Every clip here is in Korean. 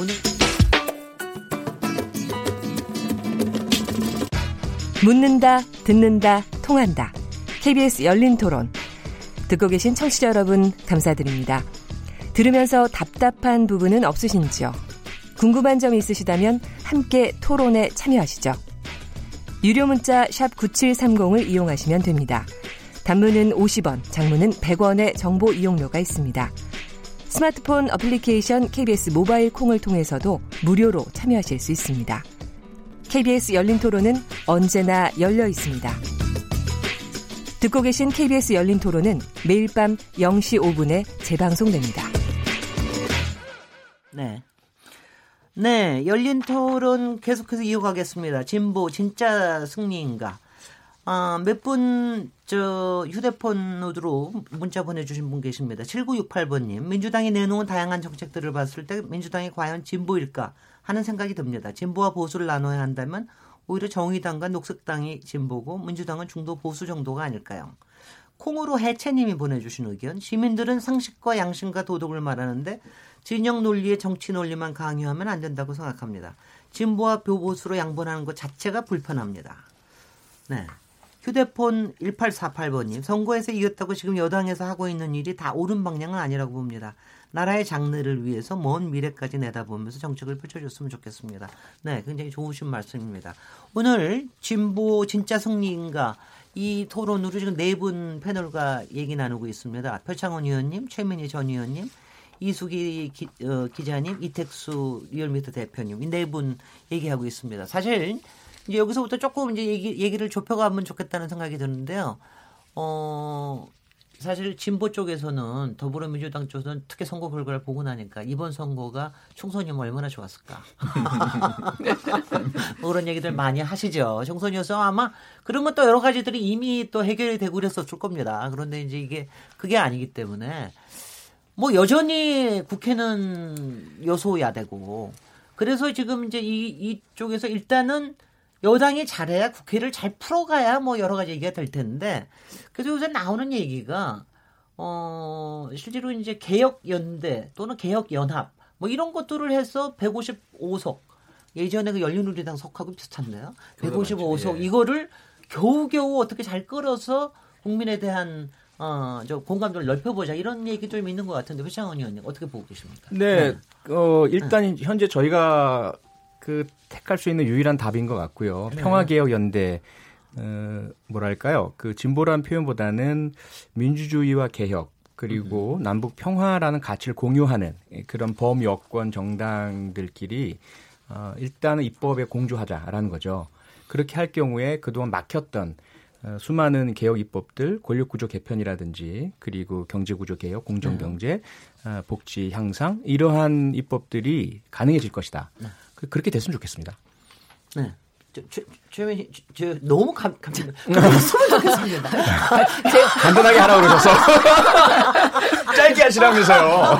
오늘 묻는다, 듣는다, 통한다. KBS 열린 토론. 듣고 계신 청취자 여러분, 감사드립니다. 들으면서 답답한 부분은 없으신지요? 궁금한 점이 있으시다면 함께 토론에 참여하시죠. 유료 문자 9730을 이용하시면 됩니다. 단문은 50원, 장문은 100원의 정보 이용료가 있습니다. 스마트폰 어플리케이션 KBS 모바일 콩을 통해서도 무료로 참여하실 수 있습니다. KBS 열린 토론은 언제나 열려 있습니다. 듣고 계신 KBS 열린 토론은 매일 밤 0시 5분에 재방송됩니다. 네. 네, 열린 토론 계속해서 이어가겠습니다. 진보 진짜 승리인가? 아, 몇 분 저 휴대폰으로 문자 보내주신 분 계십니다. 7968번님. 민주당이 내놓은 다양한 정책들을 봤을 때 민주당이 과연 진보일까 하는 생각이 듭니다. 진보와 보수를 나눠야 한다면 오히려 정의당과 녹색당이 진보고 민주당은 중도 보수 정도가 아닐까요? 콩으로 해채님이 보내주신 의견. 시민들은 상식과 양심과 도덕을 말하는데 진영 논리에 정치 논리만 강요하면 안 된다고 생각합니다. 진보와 보수로 양보하는 것 자체가 불편합니다. 네. 휴대폰 1848번님, 선거에서 이겼다고 지금 여당에서 하고 있는 일이 다 옳은 방향은 아니라고 봅니다. 나라의 장래를 위해서 먼 미래까지 내다보면서 정책을 펼쳐줬으면 좋겠습니다. 네, 굉장히 좋으신 말씀입니다. 오늘 진보 진짜 승리인가 이 토론으로 지금 네 분 패널과 얘기 나누고 있습니다. 표창원 의원님, 최민희 전 의원님, 이수기 기, 어, 기자님, 이택수 리얼미터 대표님 이 네 분 얘기하고 있습니다. 사실 이제 여기서부터 조금 이제 얘기, 얘기를 좁혀가면 좋겠다는 생각이 드는데요. 어, 사실 진보 쪽에서는 더불어민주당 쪽에서는 특히 선거 결과를 보고 나니까 이번 선거가 총선이면 얼마나 좋았을까. 뭐 그런 얘기들 많이 하시죠. 총선이어서 아마 그러면 또 여러 가지들이 이미 또 해결이 되고 그랬었을 겁니다. 그런데 이제 이게 그게 아니기 때문에 뭐 여전히 국회는 여소야되고 그래서 지금 이제 이 이쪽에서 일단은 여당이 잘해야 국회를 잘 풀어가야 뭐 여러 가지 얘기가 될 텐데 그래서 요새 나오는 얘기가 어 실제로 이제 개혁 연대 또는 개혁 연합 뭐 이런 것들을 해서 155석 예전에 그 열린우리당 석하고 비슷한데요. 155석 예. 이거를 겨우겨우 어떻게 잘 끌어서 국민에 대한 어, 저 공감도를 넓혀보자 이런 얘기 좀 있는 것 같은데 회장원 의원님 어떻게 보고 계십니까? 네, 네. 어, 일단 네. 현재 저희가 그 택할 수 있는 유일한 답인 것 같고요. 네. 평화개혁연대 어, 뭐랄까요? 그 진보란 표현보다는 민주주의와 개혁 그리고 음. 남북 평화라는 가치를 공유하는 그런 범여권 정당들끼리 어, 일단은 입법에 공조하자라는 거죠. 그렇게 할 경우에 그동안 막혔던 어, 수많은 개혁 입법들, 권력 구조 개편이라든지 그리고 경제 구조 개혁, 공정 경제, 네. 어, 복지 향상 이러한 입법들이 가능해질 것이다. 네. 그, 그렇게 됐으면 좋겠습니다. 네. 저, 너무 감, 감사합니다. 했으면 좋겠습니다. 간단하게 하라고 그러셔서. 짧게 하시라면서요.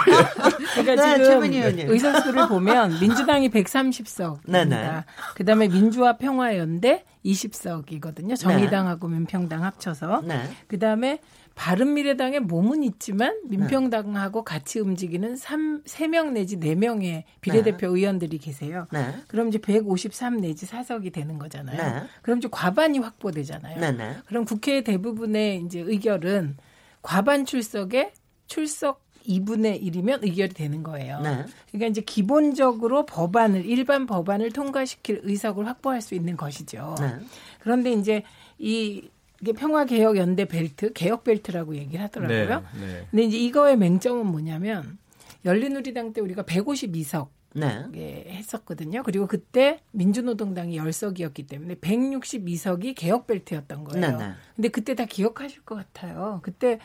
그러니까 네, 지금 의석수를 보면 민주당이 130석입니다. 그 다음에 민주화 평화연대 20석이거든요. 정의당하고 민평당 합쳐서. 네. 그 다음에 바른미래당의 몸은 있지만 민평당하고 같이 움직이는 3, 3명 내지 4명의 비례대표 네. 의원들이 계세요. 네. 그럼 이제 153 내지 4석이 되는 거잖아요. 네. 그럼 이제 과반이 확보되잖아요. 네, 네. 그럼 국회 대부분의 이제 의결은 과반 출석에 출석 2분의 1이면 의결이 되는 거예요. 네. 그러니까 이제 기본적으로 법안을 일반 법안을 통과시킬 의석을 확보할 수 있는 것이죠. 네. 그런데 이제 이 이게 평화 개혁 연대 벨트, 개혁 벨트라고 얘기를 하더라고요. 네, 네. 근데 이제 이거의 맹점은 뭐냐면 열린우리당 때 우리가 152석 네. 예, 했었거든요. 그리고 그때 민주노동당이 10석이었기 때문에 162석이 개혁 벨트였던 거예요. 네, 네. 근데 그때 다 기억하실 것 같아요. 그때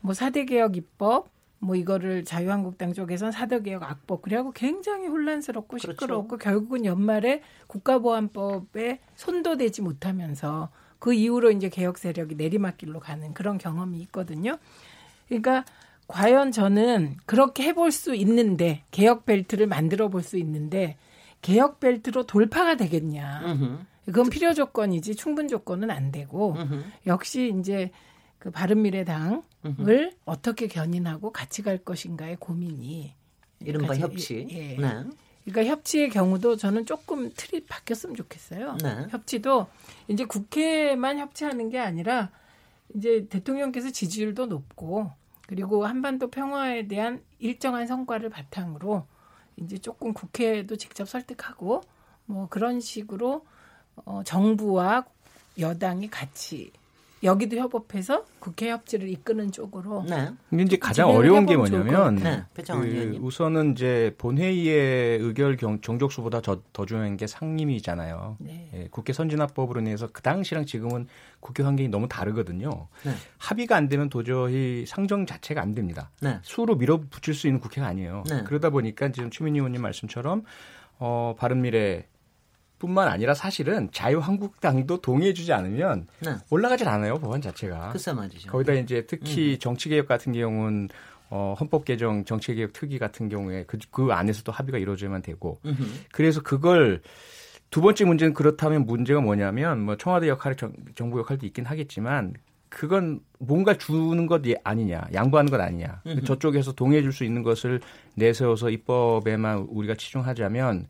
뭐 4대 개혁 입법 뭐 이거를 자유한국당 쪽에선 사대 개혁 악법 그래갖고 굉장히 혼란스럽고 그렇죠. 시끄럽고 그렇죠. 결국은 연말에 국가보안법에 손도 대지 못하면서 그 이후로 이제 개혁 세력이 내리막길로 가는 그런 경험이 있거든요. 그러니까 과연 저는 그렇게 해볼 수 있는데 개혁 벨트를 만들어 볼 수 있는데 개혁 벨트로 돌파가 되겠냐? 그건 필요 조건이지 충분 조건은 안 되고 역시 이제 그 바른미래당을 어떻게 견인하고 같이 갈 것인가의 고민이 이른바 협치. 예, 네. 그러니까 협치의 경우도 저는 조금 틀이 바뀌었으면 좋겠어요. 네. 협치도 이제 국회만 협치하는 게 아니라 이제 대통령께서 지지율도 높고 그리고 한반도 평화에 대한 일정한 성과를 바탕으로 이제 조금 국회도 직접 설득하고 뭐 그런 식으로 어 정부와 여당이 같이 여기도 협업해서 국회 협치를 이끄는 쪽으로. 네. 근데 이제 가장 어려운 게 뭐냐면 네. 그 우선은 이제 본회의의 의결 경, 정족수보다 더, 더 중요한 게 상임위잖아요. 네. 예, 국회 선진화법으로 인해서 그 당시랑 지금은 국회 환경이 너무 다르거든요. 네. 합의가 안 되면 도저히 상정 자체가 안 됩니다. 네. 수로 밀어붙일 수 있는 국회가 아니에요. 네. 그러다 보니까 지금 추민희 의원님 말씀처럼 어, 바른미래 뿐만 아니라 사실은 자유한국당도 동의해주지 않으면 네. 올라가질 않아요 법안 자체가. 글쎄 말이죠. 거기다 이제 특히 음. 정치개혁 같은 경우는 어, 헌법 개정 정치개혁 특위 같은 경우에 그, 그 안에서도 합의가 이루어져야만 되고 음흠. 그래서 그걸 두 번째 문제는 그렇다면 문제가 뭐냐면 뭐 청와대 역할이 정, 정부 역할도 있긴 하겠지만 그건 뭔가 주는 것 아니냐, 양보하는 것 아니냐. 음흠. 저쪽에서 동의해 줄 수 있는 것을 내세워서 입법에만 우리가 치중하자면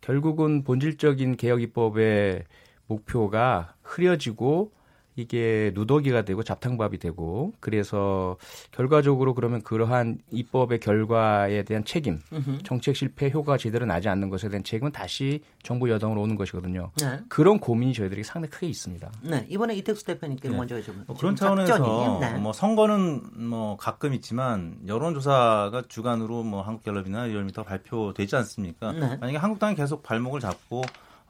결국은 본질적인 개혁 입법의 목표가 흐려지고 이게 누더기가 되고 잡탕밥이 되고 그래서 결과적으로 그러면 그러한 입법의 결과에 대한 책임, 으흠. 정책 실패 효과가 제대로 나지 않는 것에 대한 책임은 다시 정부 여당으로 오는 것이거든요. 네. 그런 고민이 저희들이 상당히 크게 있습니다. 네, 이번에 이택수 대표님께 네. 먼저 좀 뭐 그런 차원에서 네. 뭐 선거는 뭐 가끔 있지만 여론조사가 주간으로 뭐 한국갤럽이나 리얼미터 발표되지 않습니까? 네. 만약에 한국당이 계속 발목을 잡고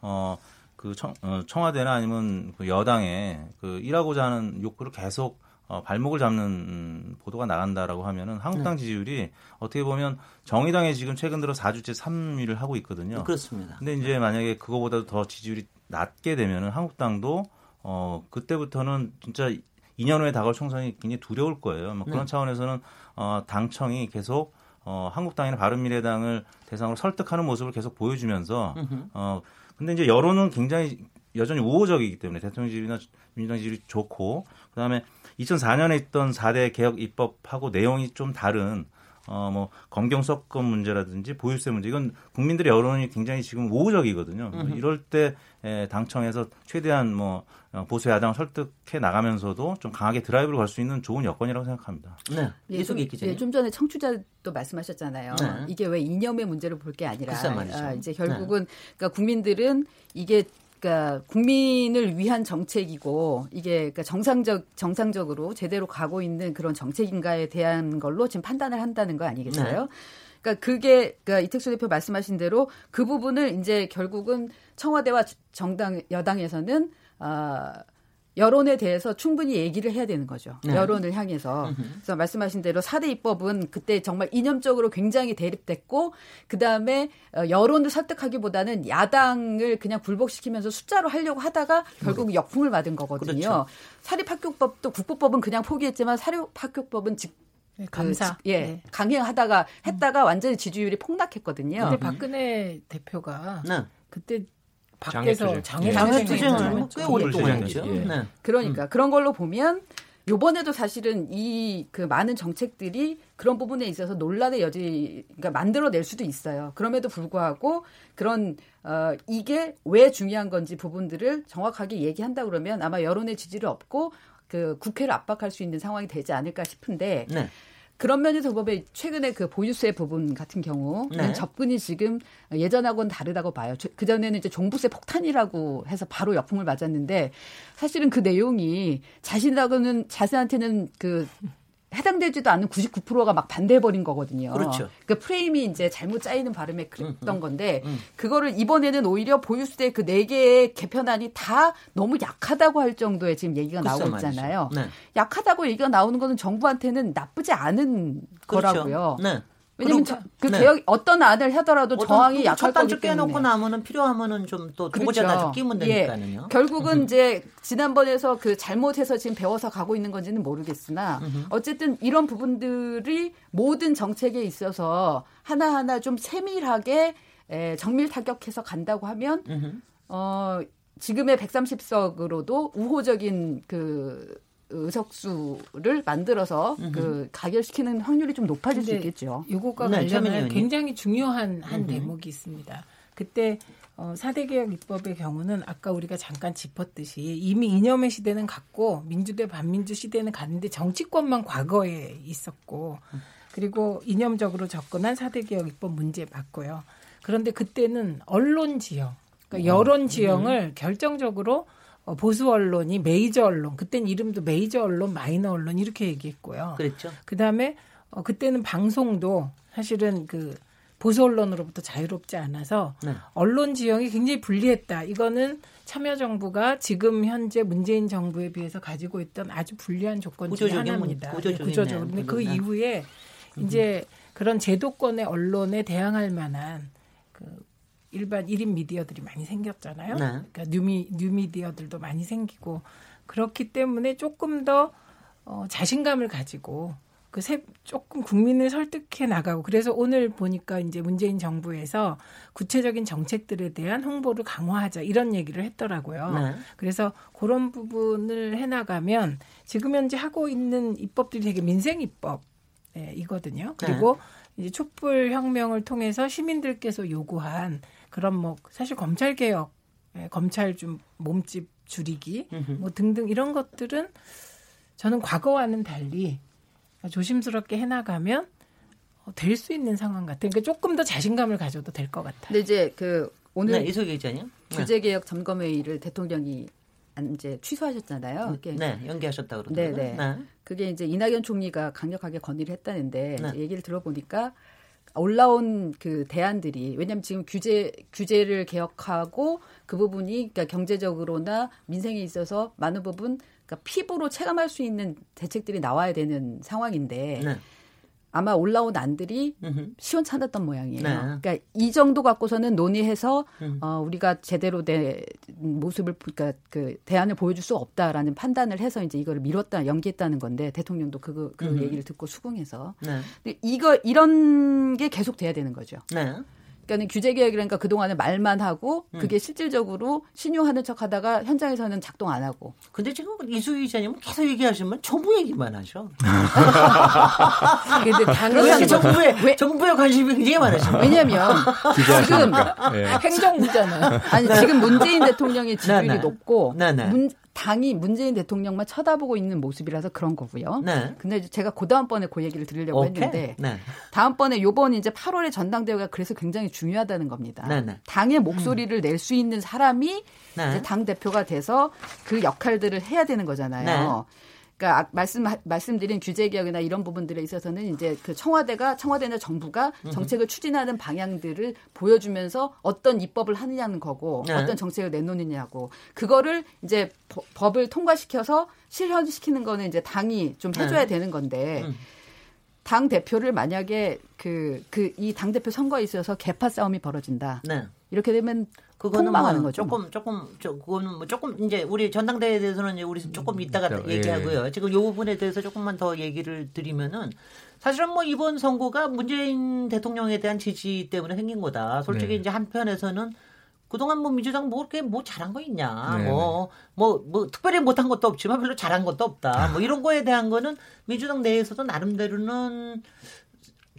어 그 청, 어, 청와대나 아니면 그 여당의 그 일하고자 하는 욕구를 계속 어, 발목을 잡는 음, 보도가 나간다라고 하면은 한국당 네. 지지율이 어떻게 보면 정의당에 지금 최근 들어 4주째 3위를 하고 있거든요. 그렇습니다. 근데 이제 만약에 그거보다도 더 지지율이 낮게 되면은 한국당도 어 그때부터는 진짜 2년 후에 다가올 총선이 굉장히 두려울 거예요. 뭐 그런 네. 차원에서는 어 당청이 계속 어 한국당이나 바른미래당을 대상으로 설득하는 모습을 계속 보여주면서 어 근데 이제 여론은 굉장히 여전히 우호적이기 때문에 대통령 지지율이나 민주당 지지율이 좋고 그다음에 2004년에 있던 4대 개혁 입법하고 내용이 좀 다른 어 뭐 검경수권 문제라든지 보유세 문제 이건 국민들의 여론이 굉장히 지금 우호적이거든요. 음. 이럴 때 에, 당청에서 최대한 뭐 어, 보수 야당 설득해 나가면서도 좀 강하게 드라이브를 걸 수 있는 좋은 여건이라고 생각합니다. 네. 예, 좀, 예, 좀 전에 청취자도 말씀하셨잖아요. 네. 이게 왜 이념의 문제를 볼 게 아니라 아, 이제 결국은 네. 그러니까 국민들은 이게 그러니까 국민을 위한 정책이고 이게 그러니까 정상적 정상적으로 제대로 가고 있는 그런 정책인가에 대한 걸로 지금 판단을 한다는 거 아니겠어요? 네. 그러니까 그게 그러니까 이택수 대표 말씀하신 대로 그 부분을 이제 결국은 청와대와 정당 여당에서는 아 여론에 대해서 충분히 얘기를 해야 되는 거죠. 네. 여론을 향해서. 그래서 말씀하신 대로 4대 입법은 그때 정말 이념적으로 굉장히 대립됐고 그 다음에 어, 여론을 설득하기보다는 야당을 그냥 굴복시키면서 숫자로 하려고 하다가 결국 음. 역풍을 맞은 거거든요. 그렇죠. 사립학교법도 국보법은 그냥 포기했지만 사립학교법은 직 네, 감사. 그, 예. 네. 강행하다가 했다가 완전히 지지율이 폭락했거든요. 근데 박근혜 대표가 네. 그때 밖에서 장애투쟁을 꽤 오랫동안 했죠. 예. 네. 그러니까 음. 그런 걸로 보면 요번에도 사실은 이 그 많은 정책들이 그런 부분에 있어서 논란의 여지 그러니까 만들어낼 수도 있어요. 그럼에도 불구하고 그런 어 이게 왜 중요한 건지 부분들을 정확하게 얘기한다 그러면 아마 여론의 지지를 얻고 그 국회를 압박할 수 있는 상황이 되지 않을까 싶은데 네. 그런 면에서 보면 최근에 그 보유세 부분 같은 경우 네. 접근이 지금 예전하고는 다르다고 봐요. 그 전에는 이제 종부세 폭탄이라고 해서 바로 역풍을 맞았는데 사실은 그 내용이 자신하고는 자신한테는 그 해당되지도 않는 99%가 막 반대해버린 거거든요. 그렇죠. 그 프레임이 이제 잘못 짜이는 발음에 그랬던 음, 음, 건데, 음. 그거를 이번에는 오히려 보유세 그네 개의 개편안이 다 너무 약하다고 할 정도의 지금 얘기가 나오고 있잖아요. 네. 약하다고 얘기가 나오는 거는 정부한테는 나쁘지 않은 그렇죠. 거라고요. 네. 왜냐면 저, 그 네. 개혁 어떤 안을 하더라도 저항이 약할 거기 때문에. 깨놓고 나면은 필요하면은 좀또 두번째나 그렇죠. 끼면 예. 되니까요. 예. 결국은 이제 지난번에서 그 잘못해서 지금 배워서 가고 있는 건지는 모르겠으나 어쨌든 이런 부분들이 모든 정책에 있어서 하나하나 좀 세밀하게 에, 정밀 타격해서 간다고 하면 어 지금의 130석으로도 우호적인 그 의석수를 만들어서 음흠. 그 가결시키는 확률이 좀 높아질 수 있겠죠. 이것과 네, 관련해 굉장히 중요한 한 음흠. 대목이 있습니다. 그때 어, 4대 개혁 입법의 경우는 아까 우리가 잠깐 짚었듯이 이미 이념의 시대는 갔고 민주대 반민주 시대는 갔는데 정치권만 과거에 있었고 그리고 이념적으로 접근한 4대 개혁 입법 문제 봤고요. 그런데 그때는 언론 지형, 그러니까 여론 지형을 음. 결정적으로 어, 보수 언론이 메이저 언론, 그땐 이름도 메이저 언론, 마이너 언론 이렇게 얘기했고요. 그랬죠. 그 다음에 어, 그때는 방송도 사실은 그 보수 언론으로부터 자유롭지 않아서 네. 언론 지형이 굉장히 불리했다. 이거는 참여정부가 지금 현재 문재인 정부에 비해서 가지고 있던 아주 불리한 조건 중에 하나입니다. 구조적인, 구조적으로. 근데 그 이후에 이제 그런 제도권의 언론에 대항할 만한 그 일반 1인 미디어들이 많이 생겼잖아요. 네. 그러니까 뉴미 뉴미디어들도 많이 생기고 그렇기 때문에 조금 더 어, 자신감을 가지고 그 세, 조금 국민을 설득해 나가고 그래서 오늘 보니까 이제 문재인 정부에서 구체적인 정책들에 대한 홍보를 강화하자 이런 얘기를 했더라고요. 네. 그래서 그런 부분을 해 나가면 지금 현재 하고 있는 입법들이 되게 민생 입법 예, 이거든요. 그리고 네. 이제 촛불 혁명을 통해서 시민들께서 요구한 그런 뭐 사실 검찰 개혁, 예, 검찰 좀 몸집 줄이기 뭐 등등 이런 것들은 저는 과거와는 달리 조심스럽게 해나가면 어, 될수 있는 상황 같아요. 그러니까 조금 더 자신감을 가져도 될 것 같아요. 근데 이제 그 오늘 네, 이소기 기자님 규제 개혁 점검 회의를 대통령이 이제 취소하셨잖아요. 음, 네, 연기하셨다 그러더라고요. 네, 네. 그게 이제 이낙연 총리가 강력하게 건의를 했다는데 네. 얘기를 들어보니까 올라온 그 대안들이 왜냐하면 지금 규제 규제를 개혁하고 그 부분이 그러니까 경제적으로나 민생에 있어서 많은 부분 그러니까 피부로 체감할 수 있는 대책들이 나와야 되는 상황인데 네. 아마 올라온 안들이 음흠. 시원찮았던 모양이에요. 네. 그러니까 이 정도 갖고서는 논의해서 음. 어, 우리가 제대로 된 모습을 그러니까 그 대안을 보여줄 수 없다라는 판단을 해서 이제 이거를 미뤘다 연기했다는 건데 대통령도 그그 그 얘기를 듣고 수긍해서 네. 근데 이거 이런 게 계속 돼야 되는 거죠. 네. 그러니까 규제 개혁이라니까 그동안에 말만 하고 음. 그게 실질적으로 신용하는 척 하다가 현장에서는 작동 안 하고. 근데 지금 이수희 이사님은 계속 얘기하시면 정부 얘기만 하셔. 근데 당연히 정부에 왜? 정부에 관심이 굉장히 많으셔. 왜냐면 지금 네. 행정부잖아요. 아니 지금 문재인 대통령의 지지율이 네네. 높고. 네. 문, 당이 문재인 대통령만 쳐다보고 있는 모습이라서 그런 거고요. 네. 근데 제가 그 다음번에 그 얘기를 드리려고 오케이. 했는데 네. 다음번에 요번 이제 8월에 전당대회가 그래서 굉장히 중요하다는 겁니다. 네, 네. 당의 목소리를 음. 낼수 있는 사람이 네. 당 대표가 돼서 그 역할들을 해야 되는 거잖아요. 네. 그러니까 아, 말씀 말씀드린 규제 개혁이나 이런 부분들에 있어서는 이제 그 청와대가 청와대나 정부가 정책을 추진하는 방향들을 보여주면서 어떤 입법을 하느냐는 거고 네. 어떤 정책을 내놓느냐고 그거를 이제 법을 통과시켜서 실현시키는 거는 이제 당이 좀 해줘야 네. 되는 건데 음. 당 대표를 만약에 그 그 이 당 대표 선거에 있어서 개파 싸움이 벌어진다. 네. 이렇게 되면 그거는 뭐 거죠. 조금 조금 저 그거는 뭐 조금 이제 우리 전당대회에 대해서는 이제 우리 조금 음, 이따가 음, 얘기하고요. 예. 지금 요 부분에 대해서 조금만 더 얘기를 드리면은 사실은 뭐 이번 선거가 문재인 대통령에 대한 지지 때문에 생긴 거다. 솔직히 네. 이제 한편에서는 그동안 뭐 민주당 뭐 이렇게 뭐 잘한 거 있냐. 네. 뭐, 뭐, 뭐, 특별히 못한 것도 없지만 별로 잘한 것도 없다. 뭐 이런 거에 대한 거는 민주당 내에서도 나름대로는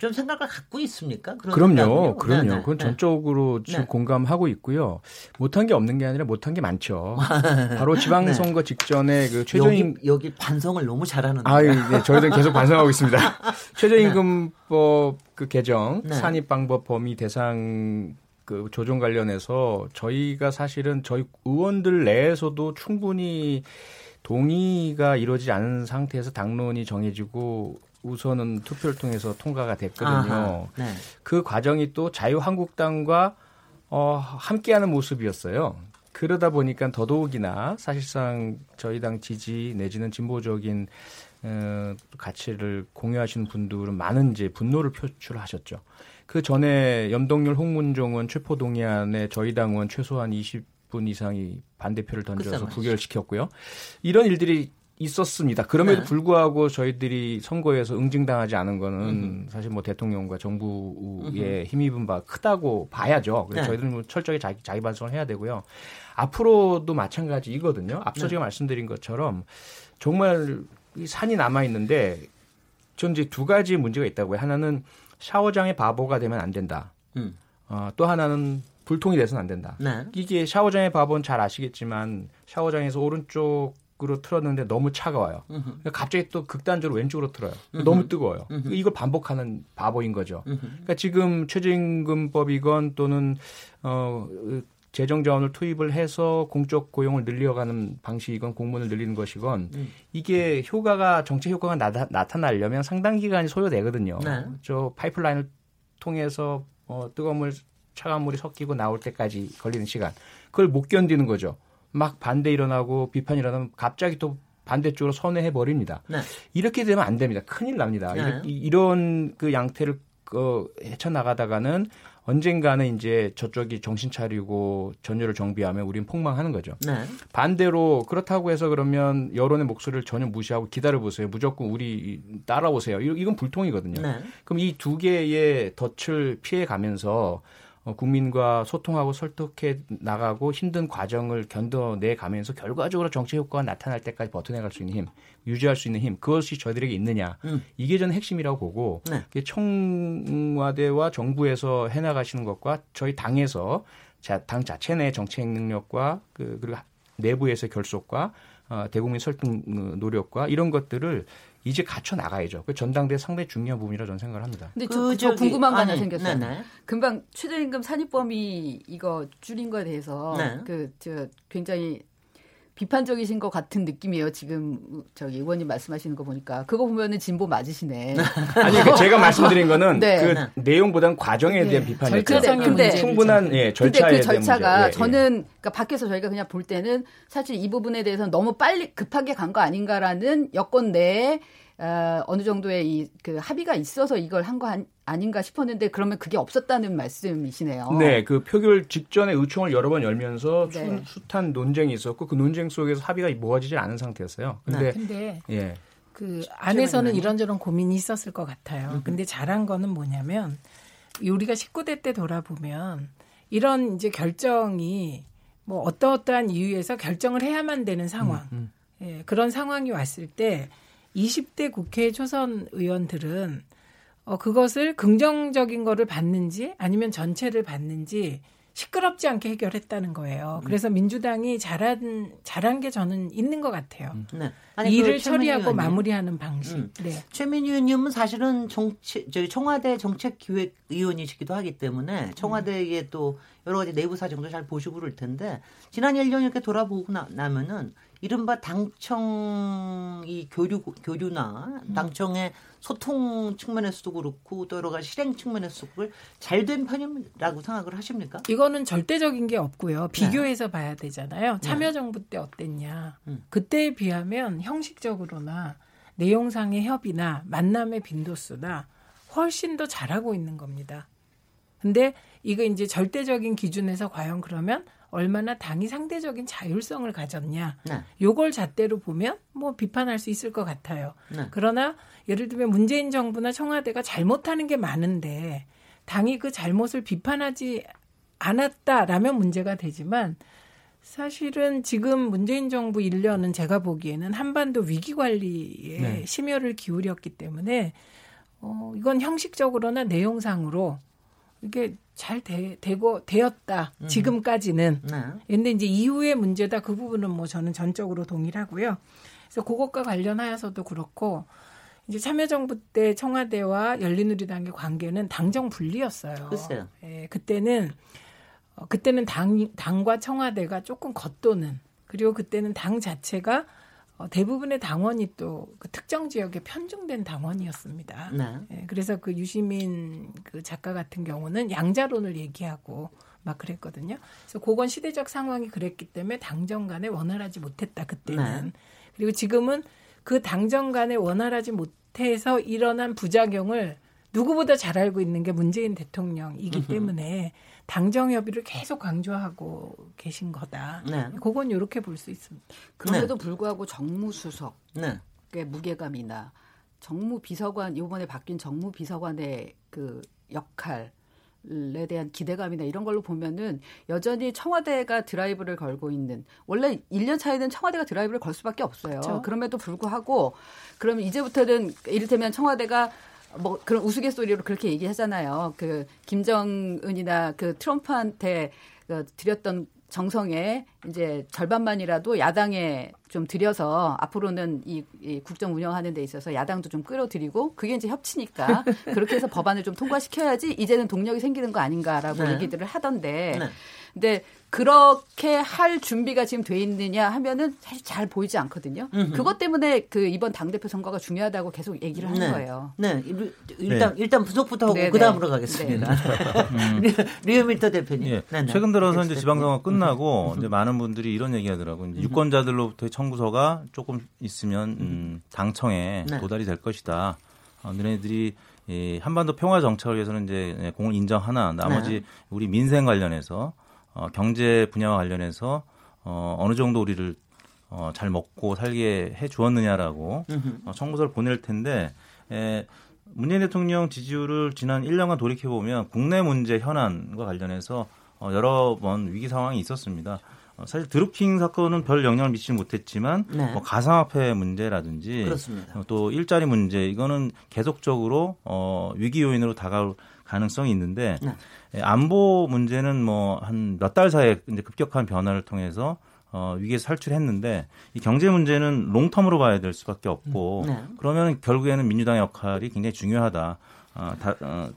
좀 생각을 갖고 있습니까? 그럼요, 그럼요. 네, 네, 그건 네. 전적으로 지금 네. 공감하고 있고요. 못한 게 없는 게 아니라 못한 게 많죠. 바로 지방선거 네. 직전에 그 최저임 여기, 여기, 반성을 너무 잘하는. 아, 네, 저희들 계속 반성하고 있습니다. 최저임금법 그 개정, 산입 방법 범위 대상 그 조정 관련해서 저희가 사실은 저희 의원들 내에서도 충분히 동의가 이루어지지 않은 상태에서 당론이 정해지고 우선은 투표를 통해서 통과가 됐거든요. 네. 그 과정이 또 자유한국당과 어, 함께하는 모습이었어요. 그러다 보니까 더더욱이나 사실상 저희 당 지지 내지는 진보적인 어, 가치를 공유하시는 분들은 많은 이제 분노를 표출하셨죠. 그 전에 염동열 홍문종은 최포 동의안에 저희 당은 최소한 20분 이상이 반대표를 던져서 부결시켰고요. 이런 일들이 있었습니다. 그럼에도 네. 불구하고 저희들이 선거에서 응징당하지 않은 거는 음. 사실 뭐 대통령과 정부의 힘입은 바 크다고 봐야죠. 그래서 네. 저희들은 뭐 철저히 자기, 자기 반성을 해야 되고요. 앞으로도 마찬가지이거든요. 앞서 네. 제가 말씀드린 것처럼 정말 이 산이 남아 있는데 전 이제 두 가지 문제가 있다고요. 하나는 샤워장의 바보가 되면 안 된다. 음. 어, 또 하나는 불통이 돼서는 안 된다. 네. 이게 샤워장의 바보는 잘 아시겠지만 샤워장에서 오른쪽 으로 틀었는데 너무 차가워요. 그러니까 갑자기 또 극단적으로 왼쪽으로 틀어요. 너무 뜨거워요. 이걸 반복하는 바보인 거죠. 그러니까 지금 최저임금법이건 또는 어 재정 자원을 투입을 해서 공적 고용을 늘려가는 방식이건 공문을 늘리는 것이건 음. 이게 효과가 정책 효과가 나타, 나려면 상당 기간이 소요되거든요. 네. 저 파이프라인을 통해서 어, 뜨거운 물, 차가운 물이 섞이고 나올 때까지 걸리는 시간 그걸 못 견디는 거죠. 막 반대 일어나고 비판 일어나면 갑자기 또 반대쪽으로 선회해 버립니다. 네. 이렇게 되면 안 됩니다. 큰일 납니다. 네. 이런 그 양태를 어, 헤쳐 나가다가는 언젠가는 이제 저쪽이 정신 차리고 전열을 정비하면 우리는 폭망하는 거죠. 네. 반대로 그렇다고 해서 그러면 여론의 목소리를 전혀 무시하고 기다려 보세요. 무조건 우리 따라오세요. 이건 불통이거든요. 네. 그럼 이 두 개의 덫을 피해 가면서 어, 국민과 소통하고 설득해 나가고 힘든 과정을 견뎌내 가면서 결과적으로 정치 효과가 나타날 때까지 버텨내갈 수 있는 힘, 유지할 수 있는 힘, 그것이 저희들에게 있느냐. 음. 이게 저는 핵심이라고 보고 네. 청와대와 정부에서 해나가시는 것과 저희 당에서 자, 당 자체 내 정책 능력과 그, 그리고 내부에서 결속과 어, 대국민 설득 어, 노력과 이런 것들을 이제 갖춰 나가야죠. 그 전당대 상당히 중요한 부분이라 저는 생각을 합니다. 근데 저, 그 저 궁금한 거 하나 생겼어요. 네네. 금방 최저임금 산입 범위 이거 줄인 거에 대해서 네. 그저 굉장히 비판적이신 것 같은 느낌이에요. 지금 저기 의원님 말씀하시는 거 보니까 그거 보면은 진보 맞으시네. 아니 그 제가 말씀드린 거는 네. 그 네. 내용보다는 과정에 대한 네. 비판이죠. 절차상의 문제. 충분한 예, 절차에 근데 그 절차가 예, 예. 저는 그러니까 밖에서 저희가 그냥 볼 때는 사실 이 부분에 대해서는 너무 빨리 급하게 간 거 아닌가라는 여권 내에 어, 어느 정도의 이 그 합의가 있어서 이걸 한 거 아닌가 싶었는데 그러면 그게 없었다는 말씀이시네요. 네, 그 표결 직전에 의총을 여러 번 열면서 네. 숱한 논쟁이 있었고 그 논쟁 속에서 합의가 모아지지 않은 상태였어요. 근데, 네. 근데 예. 그 안에서는 이런저런 고민이 있었을 것 같아요. 음. 근데 잘한 거는 뭐냐면 우리가 19대 때 돌아보면 이런 이제 결정이 뭐 어떠어떠한 이유에서 결정을 해야만 되는 상황. 음, 음. 예, 그런 상황이 왔을 때 20대 국회 초선 의원들은 어, 그것을 긍정적인 거를 받는지 아니면 전체를 받는지 시끄럽지 않게 해결했다는 거예요. 음. 그래서 민주당이 잘한 잘한 게 저는 있는 것 같아요. 음. 네. 아니, 일을 그 처리하고 의원님. 마무리하는 방식. 음. 네. 최민희 의원님은 사실은 정치 저희 청와대 정책기획위원이시기도 하기 때문에 청와대에 또 여러 가지 내부 사정도 잘 보시고 그럴 텐데 지난 1년 이렇게 돌아보고 나, 나면은 이른바 당청 이 교류 교류나 음. 당청의 소통 측면에서도 그렇고 또 여러 가지 실행 측면에서도 잘된 편이라고 생각을 하십니까? 이거는 절대적인 게 없고요. 네. 비교해서 네. 봐야 되잖아요. 참여정부 때 어땠냐. 음. 그때에 비하면 형식적으로나 내용상의 협의나 만남의 빈도수나 훨씬 더 잘하고 있는 겁니다. 근데 이거 이제 절대적인 기준에서 과연 그러면 얼마나 당이 상대적인 자율성을 가졌냐. 네. 요걸 잣대로 보면 뭐 비판할 수 있을 것 같아요. 네. 그러나 예를 들면 문재인 정부나 청와대가 잘못하는 게 많은데 당이 그 잘못을 비판하지 않았다라면 문제가 되지만 사실은 지금 문재인 정부 1년은 제가 보기에는 한반도 위기 관리에 네. 심혈을 기울였기 때문에 어, 이건 형식적으로나 내용상으로 이게 잘 되, 고 되었다. 음. 지금까지는. 네. 근데 이제 이후의 문제다. 그 부분은 뭐 저는 전적으로 동일하고요. 그래서 그것과 관련하여서도 그렇고 이제 참여정부 때 청와대와 열린우리당의 관계는 당정 분리였어요. 글쎄요. 예, 그때는 어, 그때는 당 당과 청와대가 조금 겉도는 그리고 그때는 당 자체가 어, 대부분의 당원이 또 그 특정 지역에 편중된 당원이었습니다. 네. 예, 그래서 그 유시민 그 작가 같은 경우는 양자론을 얘기하고 막 그랬거든요. 그래서 그건 시대적 상황이 그랬기 때문에 당정 간에 원활하지 못했다 그때는. 네. 그리고 지금은 그 당정 간에 원활하지 못해서 일어난 부작용을 누구보다 잘 알고 있는 게 문재인 대통령이기 때문에 당정 협의를 계속 강조하고 계신 거다. 네. 그건 이렇게 볼 수 있습니다. 그럼에도 네. 불구하고 정무수석의 네. 무게감이나 정무비서관 이번에 바뀐 정무비서관의 그 역할 에 대한 기대감이나 이런 걸로 보면은 여전히 청와대가 드라이브를 걸고 있는 원래 1년 차에는 청와대가 드라이브를 걸 수밖에 없어요. 그렇죠. 그럼에도 불구하고 그러면 이제부터는 이를테면 청와대가 뭐 그런 우스갯소리로 그렇게 얘기하잖아요. 그 김정은이나 그 트럼프한테 그 드렸던 정성에 이제 절반만이라도 야당에 좀 들여서 앞으로는 이, 이 국정 운영하는 데 있어서 야당도 좀 끌어들이고 그게 이제 협치니까 그렇게 해서 법안을 좀 통과시켜야지 이제는 동력이 생기는 거 아닌가라고 네. 얘기들을 하던데 네. 근데 그렇게 할 준비가 지금 돼 있느냐 하면은 사실 잘 보이지 않거든요. 음흠. 그것 때문에 그 이번 당 대표 선거가 중요하다고 계속 얘기를 하는 네. 거예요. 네. 일단 네. 일단 분석부터 하고 네, 그 다음으로 네. 가겠습니다. 네. 리오미터 대표님. 예. 네, 최근 들어서 이제 지방선거 끝나고 이제 많은 분들이 이런 얘기 하더라고요. 유권자들로부터의 청구서가 조금 있으면 음, 당청에 도달이 될 것이다. 어, 너네들이 이 한반도 평화 정착을 위해서는 이제 공을 인정하나 나머지 우리 민생 관련해서 어, 경제 분야와 관련해서 어, 어느 정도 우리를 어, 잘 먹고 살게 해 주었느냐라고 어, 청구서를 보낼 텐데 에, 문재인 대통령 지지율을 지난 1년간 돌이켜 보면 국내 문제 현안과 관련해서 어, 여러 번 위기 상황이 있었습니다. 어, 사실 드루킹 사건은 별 영향을 미치지 못했지만 네. 뭐 가상화폐 문제라든지 어, 또 일자리 문제 이거는 계속적으로 어, 위기 요인으로 다가올 가능성이 있는데 네. 예, 안보 문제는 뭐 한 몇 달 사이에 이제 급격한 변화를 통해서 어, 위기에서 탈출했는데 이 경제 문제는 롱텀으로 봐야 될 수밖에 없고 음, 네. 그러면 결국에는 민주당의 역할이 굉장히 중요하다. 어, 다, 어,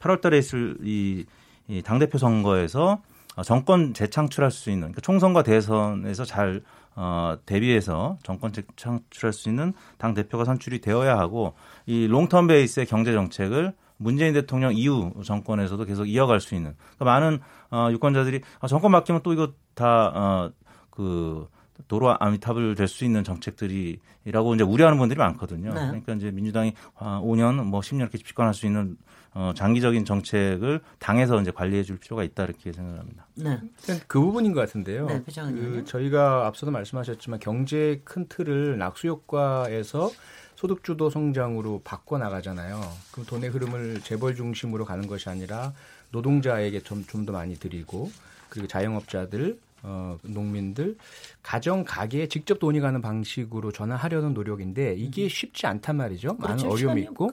8월 달에 있을 이, 이 당대표 선거에서 어, 정권 재창출할 수 있는 그러니까 총선과 대선에서 잘 어, 대비해서 정권 재창출할 수 있는 당 대표가 선출이 되어야 하고 이 롱텀 베이스의 경제 정책을 문재인 대통령 이후 정권에서도 계속 이어갈 수 있는 그러니까 많은 어, 유권자들이 아, 정권 바뀌면 또 이거 다그 어, 도로 아미타불 될 수 있는 정책들이라고 이제 우려하는 분들이 많거든요. 네. 그러니까 이제 민주당이 5년 뭐 10년 이렇게 집권할 수 있는 어, 장기적인 정책을 당에서 이제 관리해 줄 필요가 있다 이렇게 생각합니다. 네. 그 부분인 것 같은데요. 네, 그 저희가 앞서도 말씀하셨지만 경제 큰 틀을 낙수 효과에서 소득 주도 성장으로 바꿔 나가잖아요. 그럼 돈의 흐름을 재벌 중심으로 가는 것이 아니라 노동자에게 좀 좀 더 많이 드리고 그리고 자영업자들 어, 농민들 가정 가게에 직접 돈이 가는 방식으로 전환하려는 노력인데 이게 음. 쉽지 않단 말이죠. 그렇죠. 많은 어려움이 있고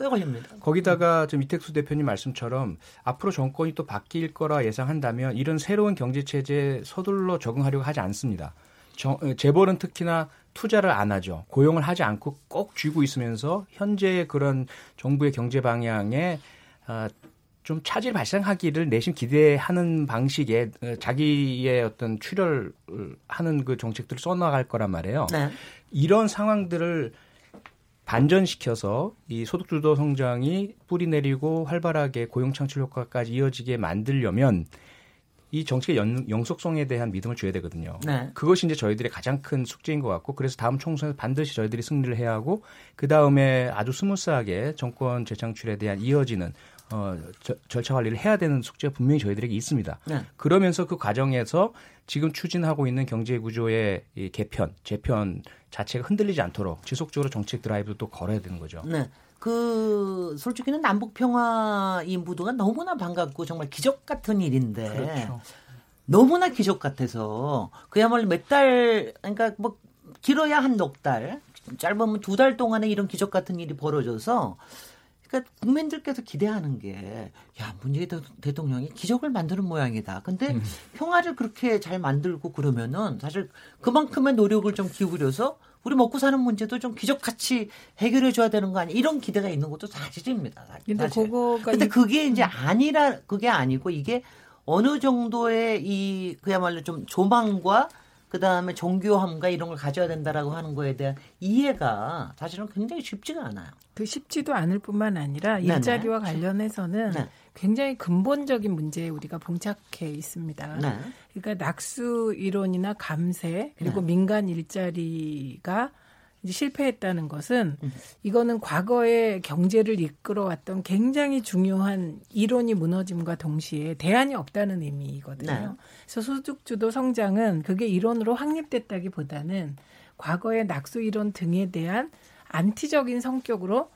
거기다가 좀 이택수 대표님 말씀처럼 앞으로 정권이 또 바뀔 거라 예상한다면 이런 새로운 경제 체제에 서둘러 적응하려고 하지 않습니다. 정, 어, 재벌은 특히나 투자를 안 하죠. 고용을 하지 않고 꼭 쥐고 있으면서 현재의 그런 정부의 경제 방향에 어, 좀 차질 발생하기를 내심 기대하는 방식의 어, 자기의 어떤 출혈 하는 그 정책들을 써나갈 거란 말이에요. 네. 이런 상황들을 반전시켜서 이 소득주도 성장이 뿌리 내리고 활발하게 고용 창출 효과까지 이어지게 만들려면 이 정책의 연, 영속성에 대한 믿음을 줘야 되거든요. 네. 그것이 이제 저희들의 가장 큰 숙제인 것 같고 그래서 다음 총선에서 반드시 저희들이 승리를 해야 하고 그 다음에 아주 smooth하게 정권 재창출에 대한 이어지는 어, 저, 절차 관리를 해야 되는 숙제가 분명히 저희들에게 있습니다. 네. 그러면서 그 과정에서 지금 추진하고 있는 경제 구조의 이 개편, 재편 자체가 흔들리지 않도록 지속적으로 정책 드라이브도 또 걸어야 되는 거죠. 네. 그 솔직히는 남북 평화 이 무드가 너무나 반갑고 정말 기적 같은 일인데 그렇죠. 너무나 기적 같아서 그야말로 몇 달 그러니까 뭐 길어야 한 넉 달, 짧으면 두 달 동안에 이런 기적 같은 일이 벌어져서 그러니까 국민들께서 기대하는 게 야 문재인 대통령이 기적을 만드는 모양이다. 근데 음. 평화를 그렇게 잘 만들고 그러면은 사실 그만큼의 노력을 좀 기울여서 우리 먹고 사는 문제도 좀 기적같이 해결해 줘야 되는 거 아니야? 이런 기대가 있는 것도 사실입니다. 사실. 근데 그거가 근데 그게 이제 음. 아니라 그게 아니고 이게 어느 정도의 이 그야말로 좀 조망과 그 다음에 정교함과 이런 걸 가져야 된다라고 하는 거에 대한 이해가 사실은 굉장히 쉽지가 않아요. 그 쉽지도 않을 뿐만 아니라 일자리와 네네. 관련해서는 네. 굉장히 근본적인 문제에 우리가 봉착해 있습니다. 네. 그러니까 낙수 이론이나 감세 그리고 네. 민간 일자리가 이제 실패했다는 것은 음. 이거는 과거의 경제를 이끌어왔던 굉장히 중요한 이론이 무너짐과 동시에 대안이 없다는 의미거든요. 네. 그래서 소득주도 성장은 그게 이론으로 확립됐다기보다는 과거의 낙수 이론 등에 대한 안티적인 성격으로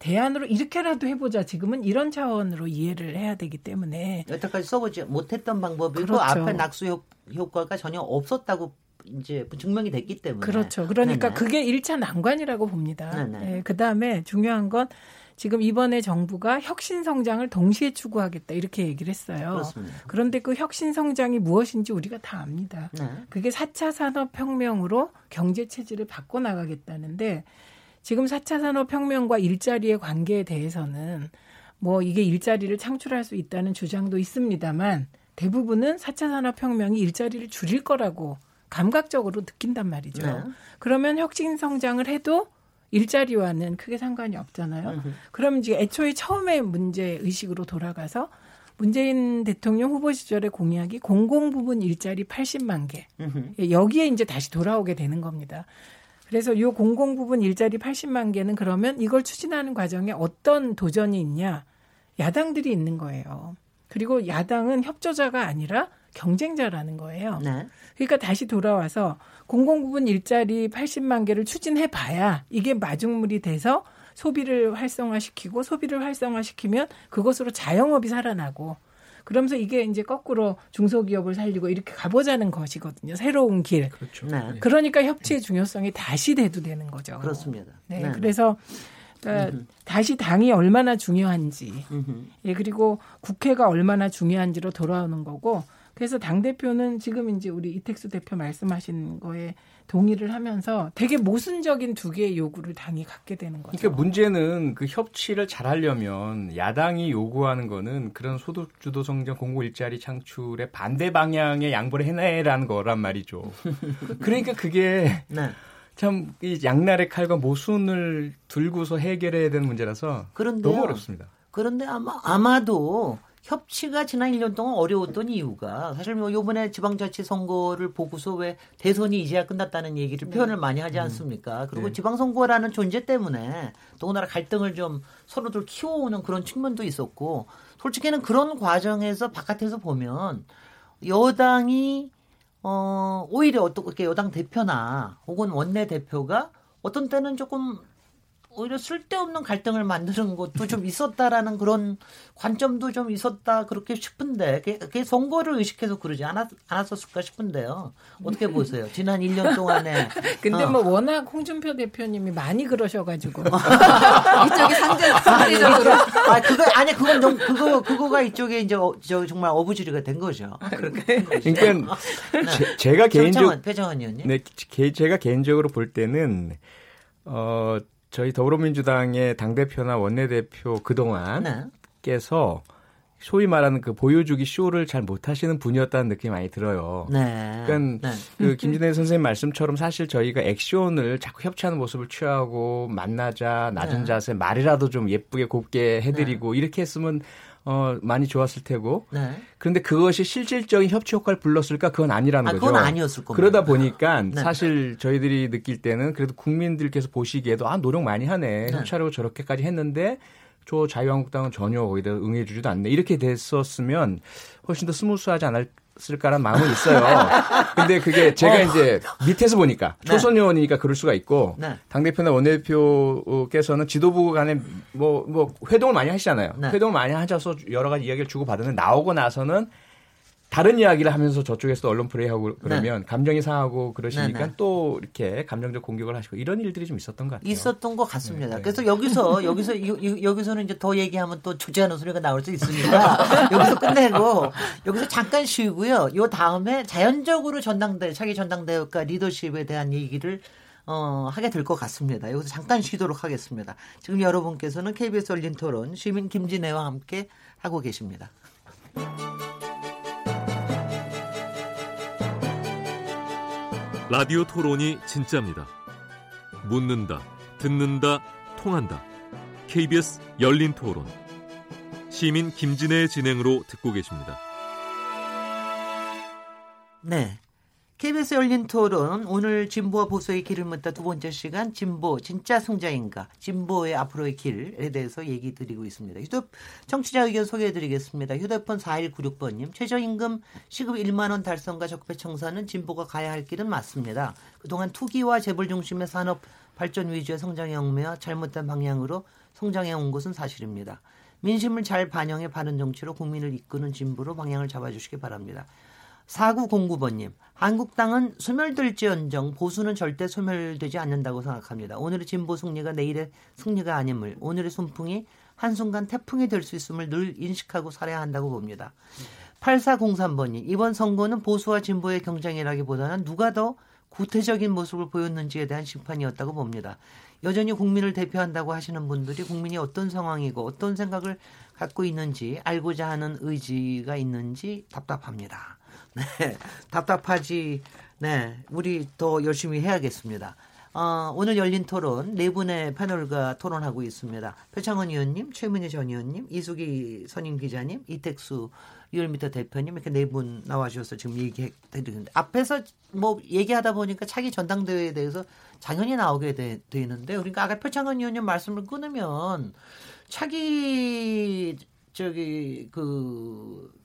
대안으로 이렇게라도 해보자. 지금은 이런 차원으로 이해를 해야 되기 때문에 여태까지 써보지 못했던 방법이고 그렇죠. 앞에 낙수 효과가 전혀 없었다고 이제 증명이 됐기 때문에. 그렇죠. 그러니까 네네. 그게 1차 난관이라고 봅니다. 네, 그다음에 중요한 건 지금 이번에 정부가 혁신 성장을 동시에 추구하겠다 이렇게 얘기를 했어요. 그렇습니다. 그런데 그 혁신 성장이 무엇인지 우리가 다 압니다. 네. 그게 4차 산업 혁명으로 경제 체질을 바꿔 나가겠다는데 지금 4차 산업 혁명과 일자리의 관계에 대해서는 뭐 이게 일자리를 창출할 수 있다는 주장도 있습니다만 대부분은 4차 산업 혁명이 일자리를 줄일 거라고 감각적으로 느낀단 말이죠. 네. 그러면 혁신 성장을 해도 일자리와는 크게 상관이 없잖아요. 그러면 이제 애초에 처음에 문제 의식으로 돌아가서 문재인 대통령 후보 시절의 공약이 공공 부분 일자리 80만 개. 예, 여기에 이제 다시 돌아오게 되는 겁니다. 그래서 이 공공 부분 일자리 80만 개는 그러면 이걸 추진하는 과정에 어떤 도전이 있냐? 야당들이 있는 거예요. 그리고 야당은 협조자가 아니라 경쟁자라는 거예요. 네. 그러니까 다시 돌아와서 공공 부분 일자리 80만 개를 추진해 봐야 이게 마중물이 돼서 소비를 활성화시키고 소비를 활성화시키면 그것으로 자영업이 살아나고 그러면서 이게 이제 거꾸로 중소기업을 살리고 이렇게 가보자는 것이거든요. 새로운 길. 그렇죠. 네. 그러니까 협치의 중요성이 다시 대두되는 거죠. 그렇습니다. 네. 네. 그래서 그러니까 다시 당이 얼마나 중요한지, 예, 그리고 국회가 얼마나 중요한지로 돌아오는 거고, 그래서 당 대표는 지금 이제 우리 이택수 대표 말씀하신 거에 동의를 하면서 되게 모순적인 두 개의 요구를 당이 갖게 되는 거죠. 그러니까 문제는 그 협치를 잘하려면 야당이 요구하는 거는 그런 소득 주도 성장 공고 일자리 창출의 반대 방향의 양보를 해내라는 거란 말이죠. 그러니까 그게 네. 참이 양날의 칼과 모순을 들고서 해결해야 되는 문제라서 그런데요, 너무 어렵습니다. 그런데 아마 아마도 협치가 지난 1년 동안 어려웠던 이유가 사실 뭐 요번에 지방자치 선거를 보고서 왜 대선이 이제야 끝났다는 얘기를 네. 표현을 많이 하지 음. 않습니까? 그리고 네. 지방선거라는 존재 때문에 더군다나 갈등을 좀 서로들 키워오는 그런 측면도 있었고 솔직히는 그런 과정에서 바깥에서 보면 여당이 어 오히려 어떻게 여당 대표나 혹은 원내 대표가 어떤 때는 조금 오히려 쓸데없는 갈등을 만드는 것도 좀 있었다라는 그런 관점도 좀 있었다 그렇게 싶은데 그게, 선거를 의식해서 그러지 않았, 않았었을까 싶은데요. 어떻게 보세요? 지난 1년 동안에. 근데 어. 뭐 워낙 홍준표 대표님이 많이 그러셔가지고 이쪽이 상대 상대적으로. 아 그거 아니 그건 좀 그거 그거가 이쪽에 이제 어, 저 정말 어부지리가 된 거죠. 그렇게. 그러니까 네. 제, 가 개인적 표정원 의원님. 네, 제가 개인적으로 볼 때는 어. 저희 더불어민주당의 당대표나 원내대표 그동안 네. 께서 소위 말하는 그 보여주기 쇼를 잘 못하시는 분이었다는 느낌이 많이 들어요. 네. 그러니까 네. 그 김진애 선생님 말씀처럼 사실 저희가 액션을 자꾸 협치하는 모습을 취하고 만나자 낮은 네. 자세 말이라도 좀 예쁘게 곱게 해드리고 네. 이렇게 했으면 어, 많이 좋았을 테고. 네. 그런데 그것이 실질적인 협치 효과를 불렀을까? 그건 아니라는 아, 거죠. 그건 아니었을 겁니다. 그러다 보니까 네. 사실 저희들이 느낄 때는 그래도 국민들께서 보시기에도 아, 노력 많이 하네. 네. 협치하려고 저렇게까지 했는데 저 자유한국당은 전혀 거기다 응해주지도 않네. 이렇게 됐었으면 훨씬 더 스무스하지 않을 쓸까란 마음은 있어요. 근데 그게 제가 어. 이제 밑에서 보니까 네. 초선 의원이니까 그럴 수가 있고 네. 당 대표나 원내대표께서는 지도부 간에 뭐, 뭐 회동을 많이 하시잖아요. 네. 회동을 많이 하셔서 여러 가지 이야기를 주고 받으면 나오고 나서는 다른 이야기를 하면서 저쪽에서 언론 플레이하고 그러면 네. 감정이 상하고 그러시니까 네, 네. 또 이렇게 감정적 공격을 하시고 이런 일들이 좀 있었던 것 같아요. 있었던 것 같습니다. 네, 네. 그래서 여기서 여기서 이, 여기서는 이제 더 얘기하면 또 주제하는 소리가 나올 수 있습니다. 여기서 끝내고 여기서 잠깐 쉬고요. 요 다음에 자연적으로 전당대 차기 전당대회과 리더십에 대한 얘기를 어, 하게 될 것 같습니다. 여기서 잠깐 쉬도록 하겠습니다. 지금 여러분께서는 KBS 열린 토론 시민 김진애와 함께 하고 계십니다. 라디오 토론이 진짜입니다. 묻는다, 듣는다, 통한다. KBS 열린 토론. 시민 김진애의 진행으로 듣고 계십니다. 네. KBS 열린 토론 오늘 진보와 보수의 길을 묻다 두 번째 시간 진보 진짜 승자인가 진보의 앞으로의 길에 대해서 얘기 드리고 있습니다. 휴대 청취자 의견 소개해 드리겠습니다. 휴대폰 4196번님 최저임금 시급 1만 원 달성과 적폐 청산은 진보가 가야 할 길은 맞습니다. 그동안 투기와 재벌 중심의 산업 발전 위주의 성장의 얽매와 잘못된 방향으로 성장해 온 것은 사실입니다. 민심을 잘 반영해 바른 정치로 국민을 이끄는 진보로 방향을 잡아주시기 바랍니다. 4909번님, 한국당은 소멸될지언정 보수는 절대 소멸되지 않는다고 생각합니다. 오늘의 진보 승리가 내일의 승리가 아님을, 오늘의 순풍이 한순간 태풍이 될 수 있음을 늘 인식하고 살아야 한다고 봅니다. 8403번님, 이번 선거는 보수와 진보의 경쟁이라기보다는 누가 더 구태적인 모습을 보였는지에 대한 심판이었다고 봅니다. 여전히 국민을 대표한다고 하시는 분들이 국민이 어떤 상황이고 어떤 생각을 갖고 있는지 알고자 하는 의지가 있는지 답답합니다. 네, 답답하지. 네, 우리 더 열심히 해야겠습니다. 어, 오늘 열린 토론 네 분의 패널과 토론하고 있습니다. 표창원 의원님, 최민희 전 의원님, 이수기 선임 기자님, 이택수 리얼미터 대표님 이렇게 네 분 나와주셔서 지금 얘기해 드리는데 앞에서 뭐 얘기하다 보니까 차기 전당대회에 대해서 당연히 나오게 되, 되는데 그러니까 아까 표창원 의원님 말씀을 끊으면 차기 저기 그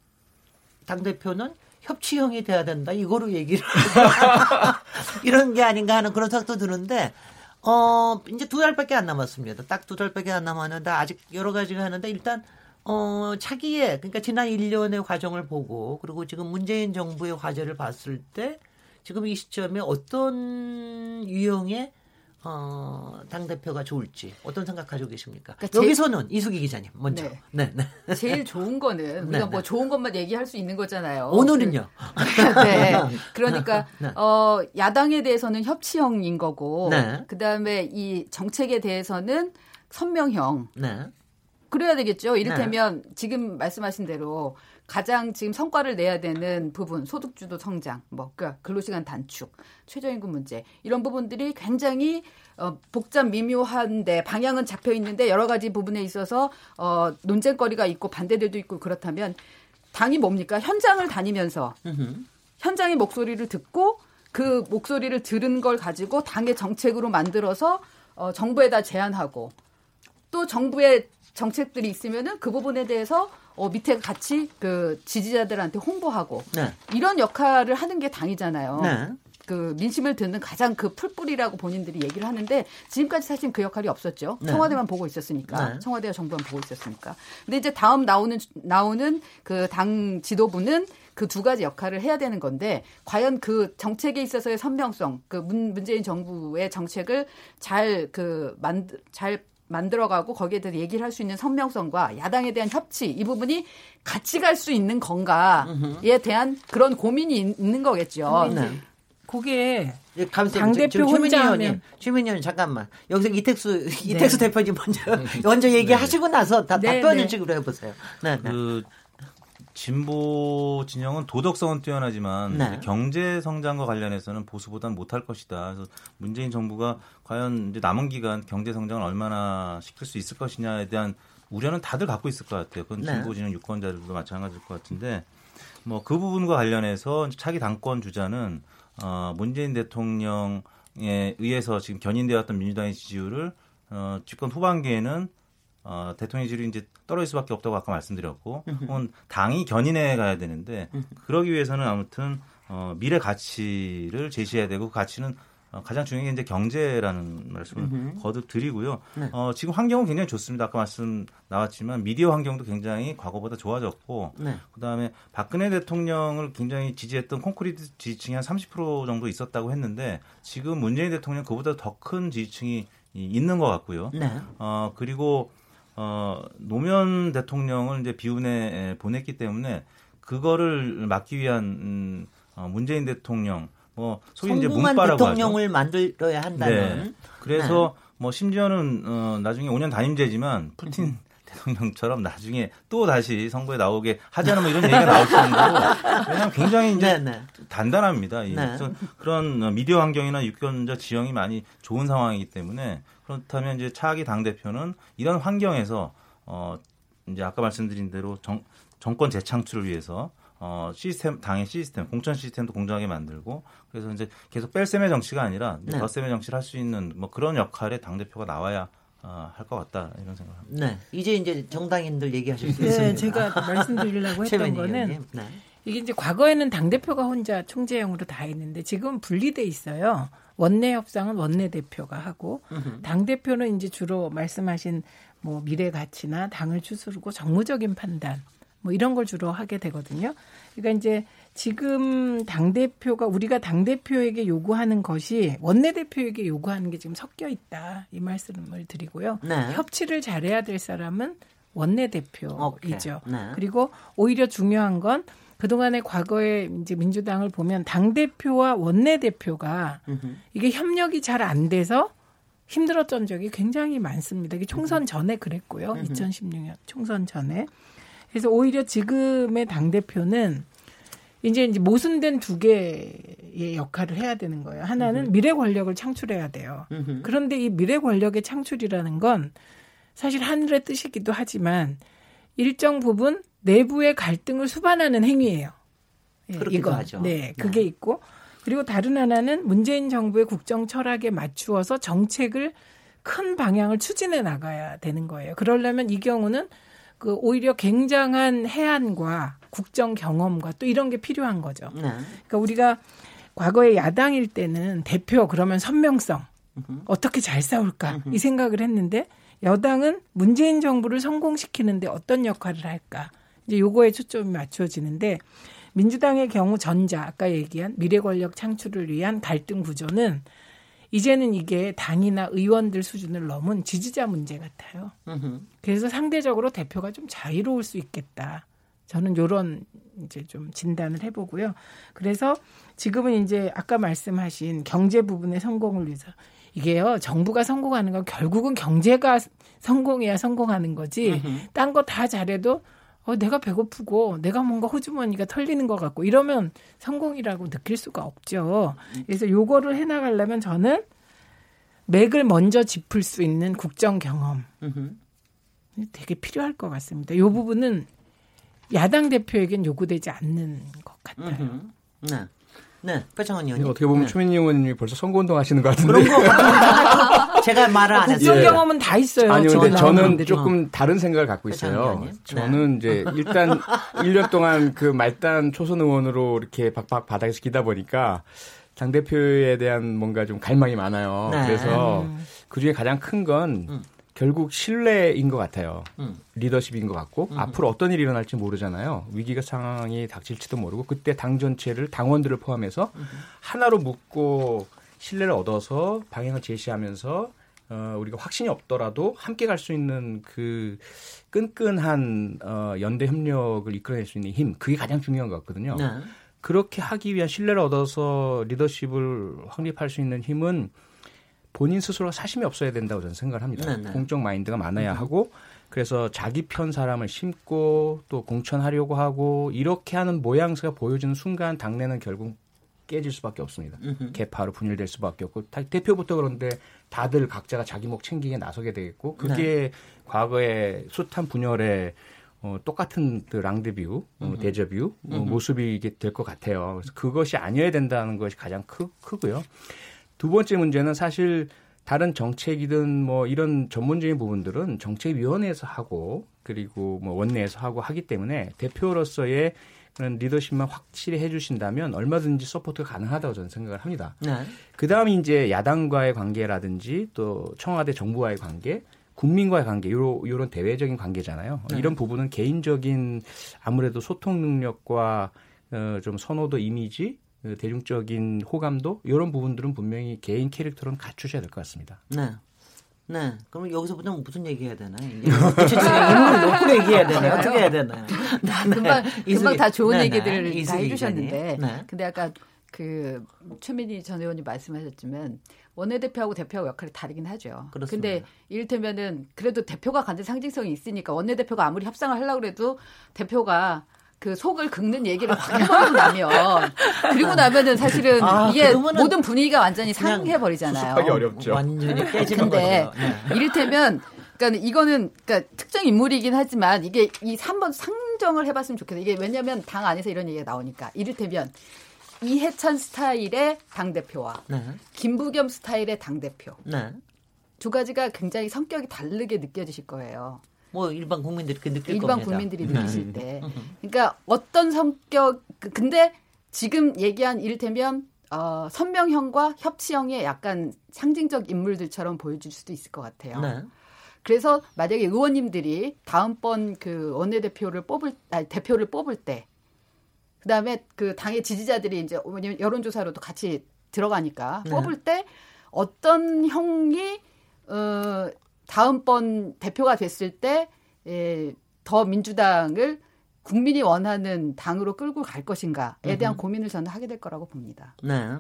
당 대표는 협치형이 돼야 된다. 이거로 얘기를 이런 게 아닌가 하는 그런 생각도 드는데 어 이제 두 달밖에 안 남았습니다. 딱 두 달밖에 안 남았는데 아직 여러 가지가 하는데 일단 어 차기에 그러니까 지난 1년의 과정을 보고 그리고 지금 문재인 정부의 과제를 봤을 때 지금 이 시점에 어떤 유형의 어, 당 대표가 좋을지 어떤 생각 가지고 계십니까? 그러니까 여기서는 이수기 기자님 먼저. 네. 네, 네. 제일 좋은 거는 네, 우리가 네, 뭐 좋은 것만 얘기할 수 있는 거잖아요. 오늘은요. 네. 그러니까 네. 어, 야당에 대해서는 협치형인 거고 네. 그다음에 이 정책에 대해서는 선명형. 네. 그래야 되겠죠. 이를테면 지금 말씀하신 대로 가장 지금 성과를 내야 되는 부분, 소득주도 성장, 뭐, 그러니까 근로시간 단축, 최저임금 문제, 이런 부분들이 굉장히 어, 복잡 미묘한데 방향은 잡혀 있는데 여러 가지 부분에 있어서 어, 논쟁거리가 있고 반대들도 있고 그렇다면 당이 뭡니까? 현장을 다니면서 현장의 목소리를 듣고 그 목소리를 들은 걸 가지고 당의 정책으로 만들어서 어, 정부에다 제안하고 또 정부의 정책들이 있으면은 그 부분에 대해서 어, 밑에 같이 그 지지자들한테 홍보하고 네. 이런 역할을 하는 게 당이잖아요. 네. 그 민심을 듣는 가장 그 풀뿌리라고 본인들이 얘기를 하는데 지금까지 사실 그 역할이 없었죠. 네. 청와대만 보고 있었으니까. 네. 청와대와 정부만 보고 있었으니까. 근데 이제 다음 나오는 나오는 그 당 지도부는 그두 가지 역할을 해야 되는 건데 과연 그 정책에 있어서의 선명성, 그 문, 문재인 정부의 정책을 잘 그 만들 잘 만들어가고 거기에 대해서 얘기를 할 수 있는 선명성과 야당에 대한 협치 이 부분이 같이 갈 수 있는 건가에 대한 그런 고민이 있는 거겠죠. 네. 그게 예, 당대표 혼자 하면 최민희 의원 잠깐만 여기서 이택수 이택수 네. 대표님 먼저 먼저 얘기하시고 나서 다, 네, 답변을 네. 지금 해보세요. 네, 네. 그 진보 진영은 도덕성은 뛰어나지만 네. 경제 성장과 관련해서는 보수보다는 못할 것이다. 그래서 문재인 정부가 과연 이제 남은 기간 경제 성장을 얼마나 시킬 수 있을 것이냐에 대한 우려는 다들 갖고 있을 것 같아요. 그건 네. 진보 진영 유권자들도 마찬가지일 것 같은데 뭐 그 부분과 관련해서 차기 당권 주자는 어 문재인 대통령에 의해서 지금 견인되었던 민주당의 지지율을 어 집권 후반기에는 어, 대통령 지지율이 이제 떨어질 수밖에 없다고 아까 말씀드렸고, 혹은 당이 견인해 가야 되는데, 그러기 위해서는 아무튼 어, 미래 가치를 제시해야 되고, 그 가치는 어, 가장 중요한 게 이제 경제라는 말씀을. 거듭 드리고요. 네. 어, 지금 환경은 굉장히 좋습니다. 아까 말씀 나왔지만 미디어 환경도 굉장히 과거보다 좋아졌고, 네. 그다음에 박근혜 대통령을 굉장히 지지했던 콘크리트 지지층이 한 30% 정도 있었다고 했는데, 지금 문재인 대통령 그보다 더 큰 지지층이 있는 것 같고요. 네. 어, 그리고 어, 노무현 대통령을 이제 비운에 보냈기 때문에 그거를 막기 위한 음, 어, 문재인 대통령 뭐 소위 이제 문바라고 대통령을 하죠. 만들어야 한다는. 네. 그래서 네. 뭐 심지어는 어, 나중에 5년 단임제지만 푸틴 음. 대통령처럼 나중에 또 다시 선거에 나오게 하자는 뭐 이런 얘기가 나올 정도로 왜냐하면 굉장히 이제 네네. 네. 단단합니다. 네. 그런 미디어 환경이나 유권자 지형이 많이 좋은 상황이기 때문에 그렇다면 이제 차기 당 대표는 이런 환경에서 어 이제 아까 말씀드린 대로 정, 정권 재창출을 위해서 어, 시스템, 당의 시스템, 공천 시스템도 공정하게 만들고 그래서 이제 계속 뺄셈의 정치가 아니라 네. 덧셈의 정치를 할 수 있는 뭐 그런 역할의 당 대표가 나와야 어, 할것 같다 이런 생각합니다. 네. 이제 이제 정당인들 얘기하실 수 네, 있습니다. 제가 말씀드리려고 했던 거는 네. 이게 이제 과거에는 당 대표가 혼자 총재형으로 다 했는데 지금 분리돼 있어요. 원내 협상은 원내 대표가 하고 당 대표는 이제 주로 말씀하신 뭐 미래 가치나 당을 추스르고 정무적인 판단 뭐 이런 걸 주로 하게 되거든요. 그러니까 이제 지금 당 대표가 우리가 당 대표에게 요구하는 것이 원내 대표에게 요구하는 게 지금 섞여 있다 이 말씀을 드리고요. 네. 협치를 잘해야 될 사람은 원내 대표이죠. 네. 그리고 오히려 중요한 건 그동안의 과거에 이제 민주당을 보면 당 대표와 원내 대표가 이게 협력이 잘 안 돼서 힘들었던 적이 굉장히 많습니다. 이게 총선 전에 그랬고요. 2016년 총선 전에. 그래서 오히려 지금의 당 대표는 이제 이제 모순된 두 개의 역할을 해야 되는 거예요. 하나는 미래 권력을 창출해야 돼요. 그런데 이 미래 권력의 창출이라는 건 사실 하늘의 뜻이기도 하지만 일정 부분 내부의 갈등을 수반하는 행위예요. 예, 이거 하죠. 네, 그게 네. 있고 그리고 다른 하나는 문재인 정부의 국정 철학에 맞추어서 정책을 큰 방향을 추진해 나가야 되는 거예요. 그러려면 이 경우는 그 오히려 굉장한 해안과 국정 경험과 또 이런 게 필요한 거죠. 네. 그러니까 우리가 과거에 야당일 때는 대표 그러면 선명성 어떻게 잘 싸울까 이 생각을 했는데 여당은 문재인 정부를 성공시키는데 어떤 역할을 할까 이제 요거에 초점이 맞춰지는데 민주당의 경우 전자 아까 얘기한 미래 권력 창출을 위한 갈등 구조는 이제는 이게 당이나 의원들 수준을 넘은 지지자 문제 같아요. 그래서 상대적으로 대표가 좀 자유로울 수 있겠다. 저는 요런 이제 좀 진단을 해보고요. 그래서 지금은 이제 아까 말씀하신 경제 부분의 성공을 위해서 이게요 정부가 성공하는 건 결국은 경제가 성공해야 성공하는 거지. 딴 거 다 잘해도 어, 내가 배고프고 내가 뭔가 호주머니가 털리는 것 같고 이러면 성공이라고 느낄 수가 없죠. 그래서 요거를 해나가려면 저는 맥을 먼저 짚을 수 있는 국정 경험 되게 필요할 것 같습니다. 요 부분은 야당 대표에겐 요구되지 않는 것 같아요. 네. 네, 배창원 의원님. 어떻게 보면 네. 추민희 의원님이 벌써 선거운동 하시는 것 같은데. 그런 거. 제가 말을 안 했어요. 국정 경험은 다 있어요. 아니요, 근데 저는 조금 다른 생각을 갖고 있어요. 저는 네. 이제 일단 1년 동안 그 말단 초선 의원으로 이렇게 박박 바닥에서 기다 보니까 당 대표에 대한 뭔가 좀 갈망이 많아요. 네. 그래서 음. 그 중에 가장 큰건 음. 결국 신뢰인 것 같아요. 음. 리더십인 것 같고 음. 앞으로 어떤 일이 일어날지 모르잖아요. 위기가 상황이 닥칠지도 모르고 그때 당 전체를 당원들을 포함해서 음. 하나로 묶고 신뢰를 얻어서 방향을 제시하면서 어, 우리가 확신이 없더라도 함께 갈 수 있는 그 끈끈한 어, 연대 협력을 이끌어낼 수 있는 힘 그게 가장 중요한 것 같거든요. 네. 그렇게 하기 위한 신뢰를 얻어서 리더십을 확립할 수 있는 힘은 본인 스스로가 사심이 없어야 된다고 저는 생각을 합니다. 네네. 네. 공적 마인드가 많아야 음. 하고 그래서 자기 편 사람을 심고 또 공천하려고 하고 이렇게 하는 모양새가 보여지는 순간 당내는 결국 깨질 수밖에 없습니다. 음흠. 개파로 분열될 수밖에 없고 대표부터 그런데 다들 각자가 자기 목 챙기게 나서게 되겠고 그게 네. 과거의 숱한 분열의 어, 똑같은 그 랑드뷰, 어, 데저뷰 어, 모습이 될것 같아요. 그래서 그것이 아니어야 된다는 것이 가장 크, 크고요. 두 번째 문제는 사실 다른 정책이든 뭐 이런 전문적인 부분들은 정책위원회에서 하고 그리고 뭐 원내에서 하고 하기 때문에 대표로서의 그런 리더십만 확실히 해주신다면 얼마든지 support가 가능하다고 저는 생각을 합니다. 네. 그 다음에 이제 야당과의 관계라든지 또 청와대 정부와의 관계, 국민과의 관계, 요런, 요런 대외적인 관계잖아요. 네. 이런 부분은 개인적인 아무래도 소통 능력과 어, 좀 선호도 이미지 그 대중적인 호감도 이런 부분들은 분명히 개인 캐릭터는 갖추셔야 될 것 같습니다. 네. 네. 그럼 여기서부터 무슨 얘기해야 되나요? 인물을 놓고 얘기해야 되나요? 어떻게 해야 되나요? 네. 금방, 금방 다 좋은 네, 네. 얘기들을 네. 다 해주셨는데. 네. 근데 아까 그 최민희 전 의원님 말씀하셨지만 원내대표하고 대표하고 역할이 다르긴 하죠. 그렇습니다. 근데 이를테면은 그래도 대표가 갖는 상징성이 있으니까 원내대표가 아무리 협상을 하려고 해도 대표가 그 속을 긁는 얘기를 확 해버리고 나면 그리고 나면은 사실은 아, 이게 모든 분위기가 완전히 상해 버리잖아요. 하기 어렵죠. 완전히 깨지는 근데 거죠. 네. 이를테면 그러니까 이거는 그러니까 특정 인물이긴 하지만 이게 이 3번 상 상정을 해봤으면 좋겠어요. 이게 왜냐하면 당 안에서 이런 얘기가 나오니까 이를테면 이해찬 스타일의 당 대표와 네. 김부겸 스타일의 당 대표 네. 두 가지가 굉장히 성격이 다르게 느껴지실 거예요. 뭐 일반 국민들이 그 느낄 일반 겁니다. 국민들이 느끼실 때, 그러니까 어떤 성격 그, 근데 지금 얘기한 이를테면 어, 선명형과 협치형의 약간 상징적 인물들처럼 보여줄 수도 있을 것 같아요. 네. 그래서 만약에 의원님들이 다음번 그 원내대표를 뽑을 아니 대표를 뽑을 때 그다음에 그 당의 지지자들이 이제 왜냐면 여론조사로도 같이 들어가니까 네. 뽑을 때 어떤 형이 어 다음번 대표가 됐을 때더 예, 민주당을 국민이 원하는 당으로 끌고 갈 것인가에 대한 고민을 저는 하게 될 거라고 봅니다. 네.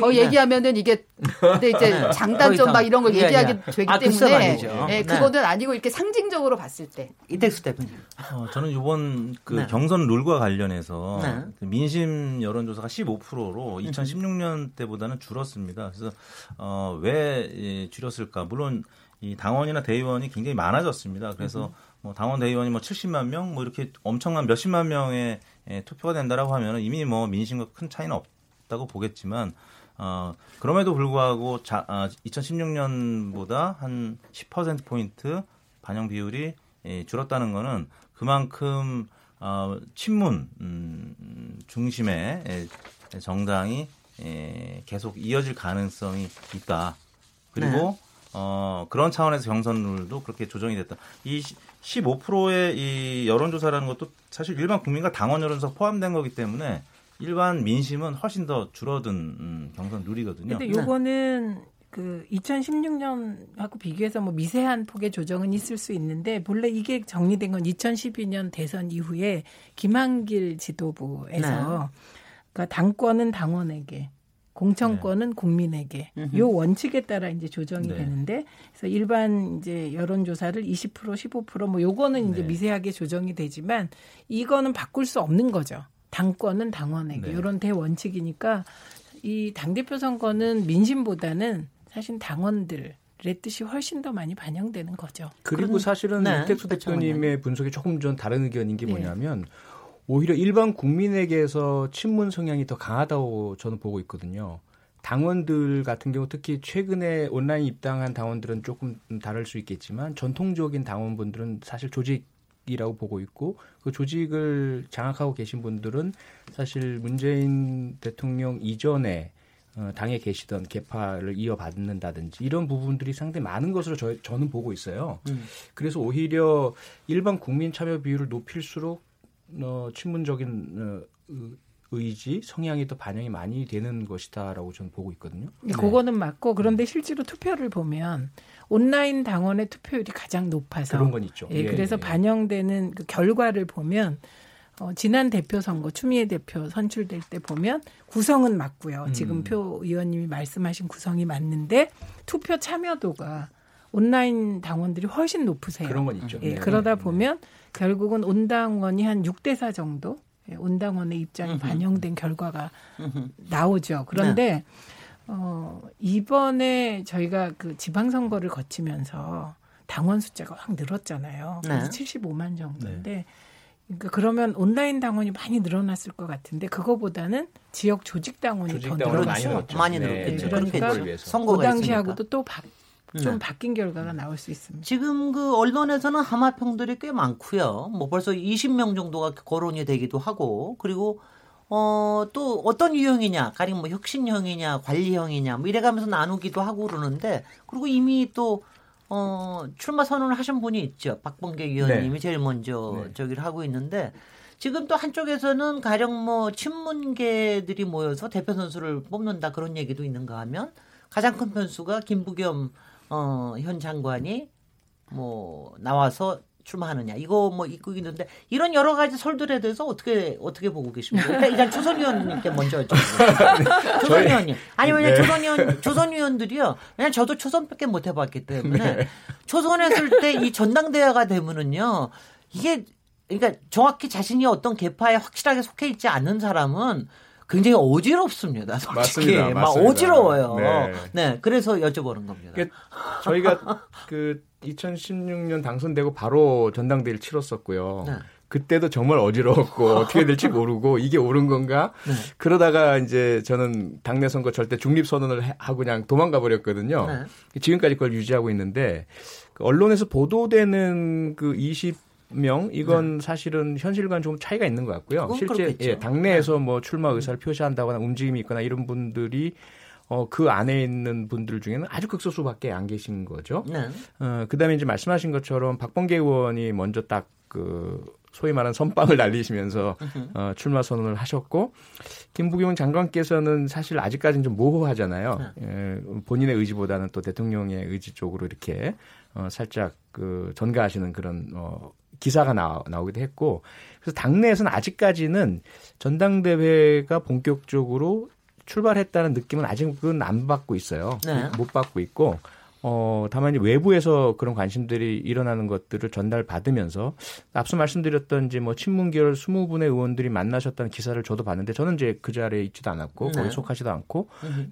더 네. 얘기하면은 이게 근데 이제 네. 장단점 막 이런 걸 예, 얘기하게 예. 되기 아, 때문에 예, 그거는 아니고 이렇게 상징적으로 봤을 때 이택수 대표님. 어, 저는 이번 그 네. 경선 룰과 관련해서 네. 그 민심 여론조사가 15%로 2016년 때보다는 줄었습니다. 그래서 어, 왜 예, 줄였을까? 물론 이 당원이나 대의원이 굉장히 많아졌습니다. 그래서 뭐 당원 대의원이 뭐 70만 명, 뭐 이렇게 엄청난 몇십만 명의 예, 투표가 된다라고 하면 이미 뭐 민심과 큰 차이는 없다고 보겠지만 어, 그럼에도 불구하고 자, 아, 2016년보다 한 10% 포인트 반영 비율이 예, 줄었다는 거는 그만큼 어, 친문 음, 중심의 예, 정당이 예, 계속 이어질 가능성이 있다. 그리고 네. 어, 그런 차원에서 경선룰도 그렇게 조정이 됐다. 이 15%의 이 여론조사라는 것도 사실 일반 국민과 당원 여론조사 포함된 거기 때문에 일반 민심은 훨씬 더 줄어든 음, 경선 룰이거든요. 근데 요거는 그 2016년하고 비교해서 뭐 미세한 폭의 조정은 있을 수 있는데 본래 이게 정리된 건 2012년 대선 이후에 김한길 지도부에서 네. 그러니까 당권은 당원에게 공천권은 네. 국민에게 음흠. 요 원칙에 따라 이제 조정이 네. 되는데 그래서 일반 이제 여론 조사를 20% 15%뭐 요거는 이제 네. 미세하게 조정이 되지만 이거는 바꿀 수 없는 거죠. 당권은 당원에게 네. 요런 대원칙이니까 이 당 대표 선거는 민심보다는 사실 당원들 의 뜻이 훨씬 더 많이 반영되는 거죠. 그리고 사실은 네. 이택수 대표님의 분석이 조금 좀 다른 의견인 게 네. 뭐냐면 오히려 일반 국민에게서 친문 성향이 더 강하다고 저는 보고 있거든요. 당원들 같은 경우 특히 최근에 온라인 입당한 당원들은 조금 다를 수 있겠지만 전통적인 당원분들은 사실 조직이라고 보고 있고 그 조직을 장악하고 계신 분들은 사실 문재인 대통령 이전에 어, 당에 계시던 개파를 이어받는다든지 이런 부분들이 상당히 많은 것으로 저, 저는 보고 있어요. 음. 그래서 오히려 일반 국민 참여 비율을 높일수록 어, 친문적인 어, 의지, 성향이 더 반영이 많이 되는 것이다라고 저는 보고 있거든요. 네. 그거는 맞고 그런데 실제로 투표를 보면 온라인 당원의 투표율이 가장 높아서 그런 건 있죠. 예, 예 그래서 예. 반영되는 그 결과를 보면 어, 지난 대표 선거 추미애 대표 선출될 때 보면 구성은 맞고요. 음. 지금 표 의원님이 말씀하신 구성이 맞는데 투표 참여도가 온라인 당원들이 훨씬 높으세요. 그런 건 있죠. 예, 네. 그러다 네. 보면 결국은 온당원이 한 6대 4 정도 예, 온당원의 입장이 반영된 결과가 나오죠. 그런데 네. 어, 이번에 저희가 그 지방선거를 거치면서 당원 숫자가 확 늘었잖아요. 그래서 네. 75만 정도인데 네. 그러니까 그러면 온라인 당원이 많이 늘어났을 것 같은데 그거보다는 지역 조직 당원이 조직 더 늘어났어요. 많이 늘었겠죠. 네. 그러니까 선거 당시하고도 또 바, 좀 네. 바뀐 결과가 나올 수 있습니다. 지금 그 언론에서는 하마평들이 꽤 많고요. 뭐 벌써 20명 정도가 거론이 되기도 하고 그리고 어, 또 어떤 유형이냐, 가령 뭐 혁신형이냐, 관리형이냐, 뭐 이래가면서 나누기도 하고 그러는데, 그리고 이미 또, 어, 출마 선언을 하신 분이 있죠. 박범계 위원님이 네. 제일 먼저 네. 저기를 하고 있는데, 지금 또 한쪽에서는 가령 뭐 친문계들이 모여서 대표 선수를 뽑는다 그런 얘기도 있는가 하면, 가장 큰 변수가 김부겸 어, 현 장관이 뭐 나와서 출마하느냐 이거 뭐 있고 있는데 이런 여러 가지 설들에 대해서 어떻게 어떻게 보고 계십니까? 일단, 일단 조선 의원님께 먼저 여쭤보겠습니다. 조선 의원님 아니 왜냐 네. 조선 의원 조선 의원들이요. 왜냐 저도 초선밖에 못 해봤기 때문에 네. 초선했을 때 이 전당대회가 되면은요 이게 그러니까 정확히 자신이 어떤 계파에 확실하게 속해 있지 않는 사람은 굉장히 어지럽습니다. 솔직히 맞습니다. 막 어지러워요. 네. 네. 그래서 여쭤보는 겁니다. 그 저희가 그 2016년 당선되고 바로 전당대회를 치렀었고요. 네. 그때도 정말 어지러웠고 어떻게 될지 모르고 이게 옳은 건가? 네. 그러다가 이제 저는 당내 선거 절대 중립 선언을 하고 그냥 도망가 버렸거든요. 네. 지금까지 그걸 유지하고 있는데 그 언론에서 보도되는 그 20 명 이건 네. 사실은 현실과는 좀 차이가 있는 것 같고요. 실제 예, 당내에서 네. 뭐 출마 의사를 표시한다거나 움직임이 있거나 이런 분들이 어, 그 안에 있는 분들 중에는 아주 극소수밖에 안 계신 거죠. 네. 어, 그 다음에 이제 말씀하신 것처럼 박범계 의원이 먼저 딱 그 소위 말하는 선빵을 날리시면서 어, 출마 선언을 하셨고 김부겸 장관께서는 사실 아직까지는 좀 모호하잖아요. 네. 예, 본인의 의지보다는 또 대통령의 의지 쪽으로 이렇게 어, 살짝 그 전가하시는 그런 어, 기사가 나, 나오기도 했고 그래서 당내에서는 아직까지는 전당대회가 본격적으로 출발했다는 느낌은 아직은 안 받고 있어요. 네. 못 받고 있고 어, 다만 외부에서 그런 관심들이 일어나는 것들을 전달받으면서 앞서 말씀드렸던 이제 뭐 친문계열 20분의 의원들이 만나셨다는 기사를 저도 봤는데 저는 이제 그 자리에 있지도 않았고 네. 거기 속하지도 않고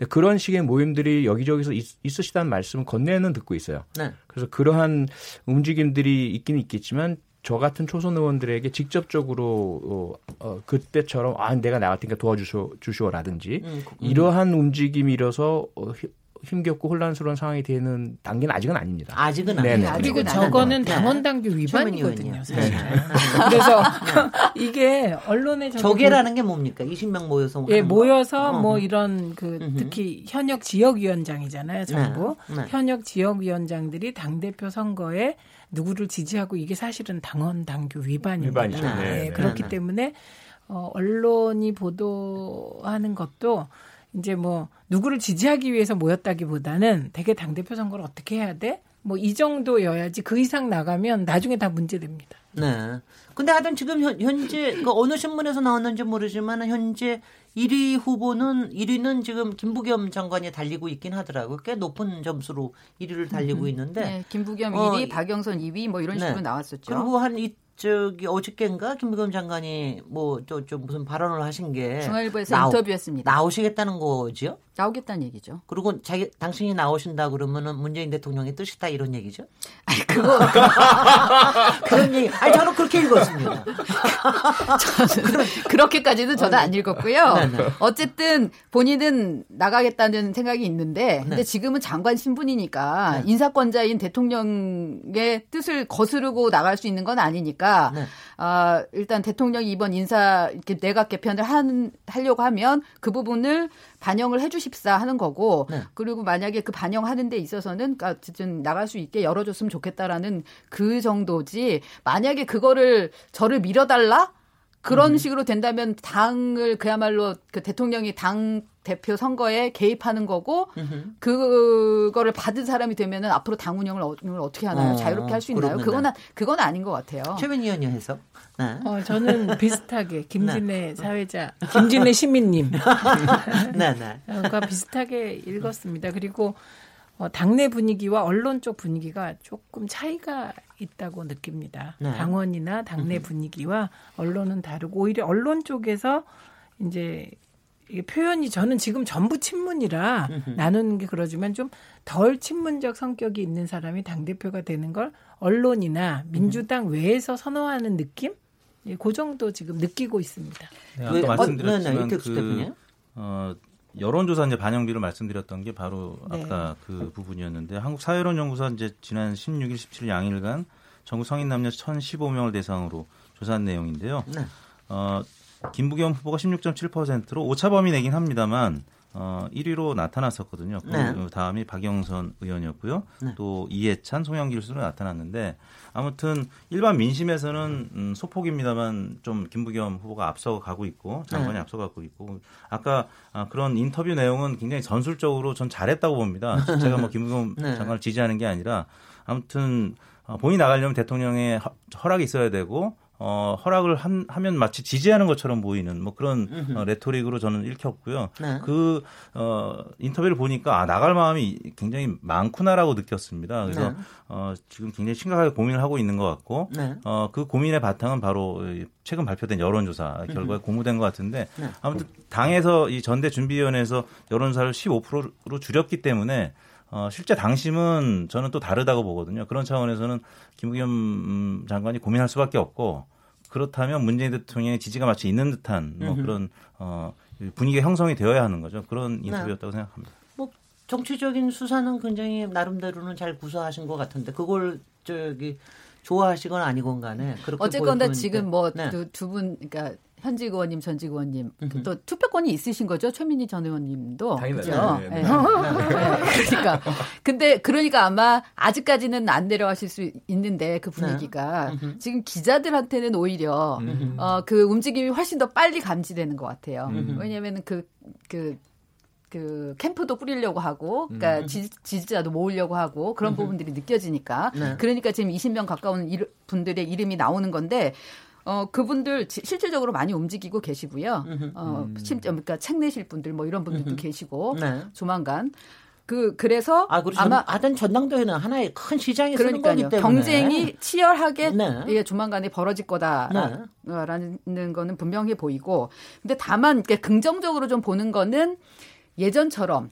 그런 식의 모임들이 여기저기서 있, 있으시다는 말씀을 건네는 듣고 있어요. 네. 그래서 그러한 움직임들이 있기는 있겠지만 저 같은 초선 의원들에게 직접적으로 어, 어 그때처럼 아 내가 나갔으니까 도와주시오 주시오라든지 음, 음. 이러한 움직임이 일어서 어, 힘겹고 혼란스러운 상황이 되는 단계는 아직은 아닙니다. 아직은 아니에요. 그리고 저거는 당원 당규 위반이거든요. 사실. 네. 그래서 이게 언론에 저게라는 게 뭡니까? 20명 모여서 예, 모여서 뭐 이런 그 특히 현역 지역위원장이잖아요. 전부 네. 네. 현역 지역위원장들이 당 대표 선거에 누구를 지지하고 이게 사실은 당원 당규 위반입니다. 위반이죠. 네, 네, 네. 그렇기 때문에 어, 언론이 보도하는 것도 이제 뭐 누구를 지지하기 위해서 모였다기보다는 대개 당 대표 선거를 어떻게 해야 돼? 뭐 이 정도여야지 그 이상 나가면 나중에 다 문제됩니다. 네. 근데 하여튼 지금 현, 현재 그 어느 신문에서 나왔는지 모르지만 현재 1위 후보는 1위는 지금 김부겸 장관이 달리고 있긴 하더라고요. 꽤 높은 점수로 1위를 달리고 있는데. 네, 김부겸 1위, 어, 박영선 2위 뭐 이런 식으로 네. 나왔었죠. 그리고 한 이, 저기 어저께인가 김부겸 장관이 뭐저좀 무슨 발언을 하신 게 중앙일보에서 나오, 인터뷰했습니다. 나오시겠다는 거죠? 나오겠다는 얘기죠. 그리고 자기 당신이 나오신다 그러면은 문재인 대통령의 뜻이다 이런 얘기죠? 아니 그거 그런 얘기. 아니 저는 그렇게 읽었습니다. 저는 그렇게까지는 저는 안 읽었고요. 네, 네. 어쨌든 본인은 나가겠다는 생각이 있는데 네. 근데 지금은 장관 신분이니까 네. 인사권자인 대통령의 뜻을 거스르고 나갈 수 있는 건 아니니까 네. 아, 일단 대통령이 이번 인사 이렇게 내각 개편을 한 하려고 하면 그 부분을 반영을 해주십사 하는 거고 네. 그리고 만약에 그 반영하는 데 있어서는 그러니까 어쨌든 나갈 수 있게 열어줬으면 좋겠다라는 그 정도지 만약에 그거를 저를 밀어달라 그런 음. 식으로 된다면 당을 그야말로 그 대통령이 당 대표 선거에 개입하는 거고 음흠. 그거를 받은 사람이 되면은 앞으로 당 운영을 어, 떻게 하나요? 어, 자유롭게 할 수 있나요? 그건 그건 아닌 것 같아요. 최민희 의원이 해서. 네. 어, 저는 비슷하게 김진애 네. 사회자, 김진애 시민님. 네, 네. 과 비슷하게 읽었습니다. 그리고 어, 당내 분위기와 언론 쪽 분위기가 조금 차이가 있다고 느낍니다. 네. 당원이나 당내 분위기와 언론은 다르고 오히려 언론 쪽에서 이제 이게 표현이 저는 지금 전부 친문이라 나누는 게 그러지만 좀 덜 친문적 성격이 있는 사람이 당 대표가 되는 걸 언론이나 민주당 외에서 선호하는 느낌? 예, 그 정도 지금 느끼고 있습니다. 네, 아까 왜, 말씀드렸지만 어, 네, 네, 그 어, 여론조사 이제 반영비를 말씀드렸던 게 바로 네. 아까 그 부분이었는데 한국 사회론연구소 이제 지난 16일, 17일 양일간 전국 성인 남녀 1,015명을 대상으로 조사한 내용인데요. 네. 어, 김부겸 후보가 16.7%로 오차 범위 내긴 합니다만 어, 1위로 나타났었거든요. 그 네. 다음이 박영선 의원이었고요. 네. 또 이해찬, 송영길 수로 나타났는데 아무튼 일반 민심에서는 음, 소폭입니다만 좀 김부겸 후보가 앞서가고 있고 장관이 네. 앞서가고 있고 아까 아, 그런 인터뷰 내용은 굉장히 전술적으로 전 잘했다고 봅니다. 제가 뭐 김부겸 네. 장관을 지지하는 게 아니라 아무튼 어, 본인이 나가려면 대통령의 허락이 있어야 되고 어, 허락을 한, 하면 마치 지지하는 것처럼 보이는 뭐 그런 어, 레토릭으로 저는 읽혔고요. 네. 그 어, 인터뷰를 보니까 아, 나갈 마음이 굉장히 많구나라고 느꼈습니다. 그래서 네. 어, 지금 굉장히 심각하게 고민을 하고 있는 것 같고 네. 어, 그 고민의 바탕은 바로 최근 발표된 여론조사 결과에 공모된 것 같은데 네. 아무튼 당에서 이 전대 준비위원회에서 여론조사를 15%로 줄였기 때문에 어, 실제 당심은 저는 또 다르다고 보거든요. 그런 차원에서는 김부겸 음, 장관이 고민할 수밖에 없고 그렇다면 문재인 대통령의 지지가 마치 있는 듯한 뭐 그런 어, 분위기가 형성이 되어야 하는 거죠. 그런 네. 인터뷰였다고 네. 생각합니다. 뭐 정치적인 수사는 굉장히 나름대로는 잘 구사하신 것 같은데 그걸 저기 좋아하시건 아니건 간에 그렇게 어쨌건 지금 뭐 두분 네. 그러니까 현직 의원님, 전직 의원님 또 투표권이 있으신 거죠 최민희 전 의원님도 그렇죠. 네, 네. 네. 그러니까 근데 그러니까 아마 아직까지는 안 내려가실 수 있는데 그 분위기가 네. 지금 기자들한테는 오히려 어, 그 움직임이 훨씬 더 빨리 감지되는 것 같아요. 왜냐하면 그그 그, 그 캠프도 꾸리려고 하고, 그러니까 음. 지, 지자도 모으려고 하고 그런 음. 부분들이 느껴지니까, 네. 그러니까 지금 20명 가까운 일, 분들의 이름이 나오는 건데 어, 그분들 실질적으로 많이 움직이고 계시고요. 어, 음. 심, 그러니까 책 내실 분들 뭐 이런 분들도 계시고 네. 조만간 그 그래서 아, 아마 하던 전당대회는 하나의 큰 시장이 그러니까요. 경쟁이 치열하게 네. 예, 조만간에 벌어질 거다라는 네. 거는 분명해 보이고 근데 다만 이렇게 긍정적으로 좀 보는 거는 예전처럼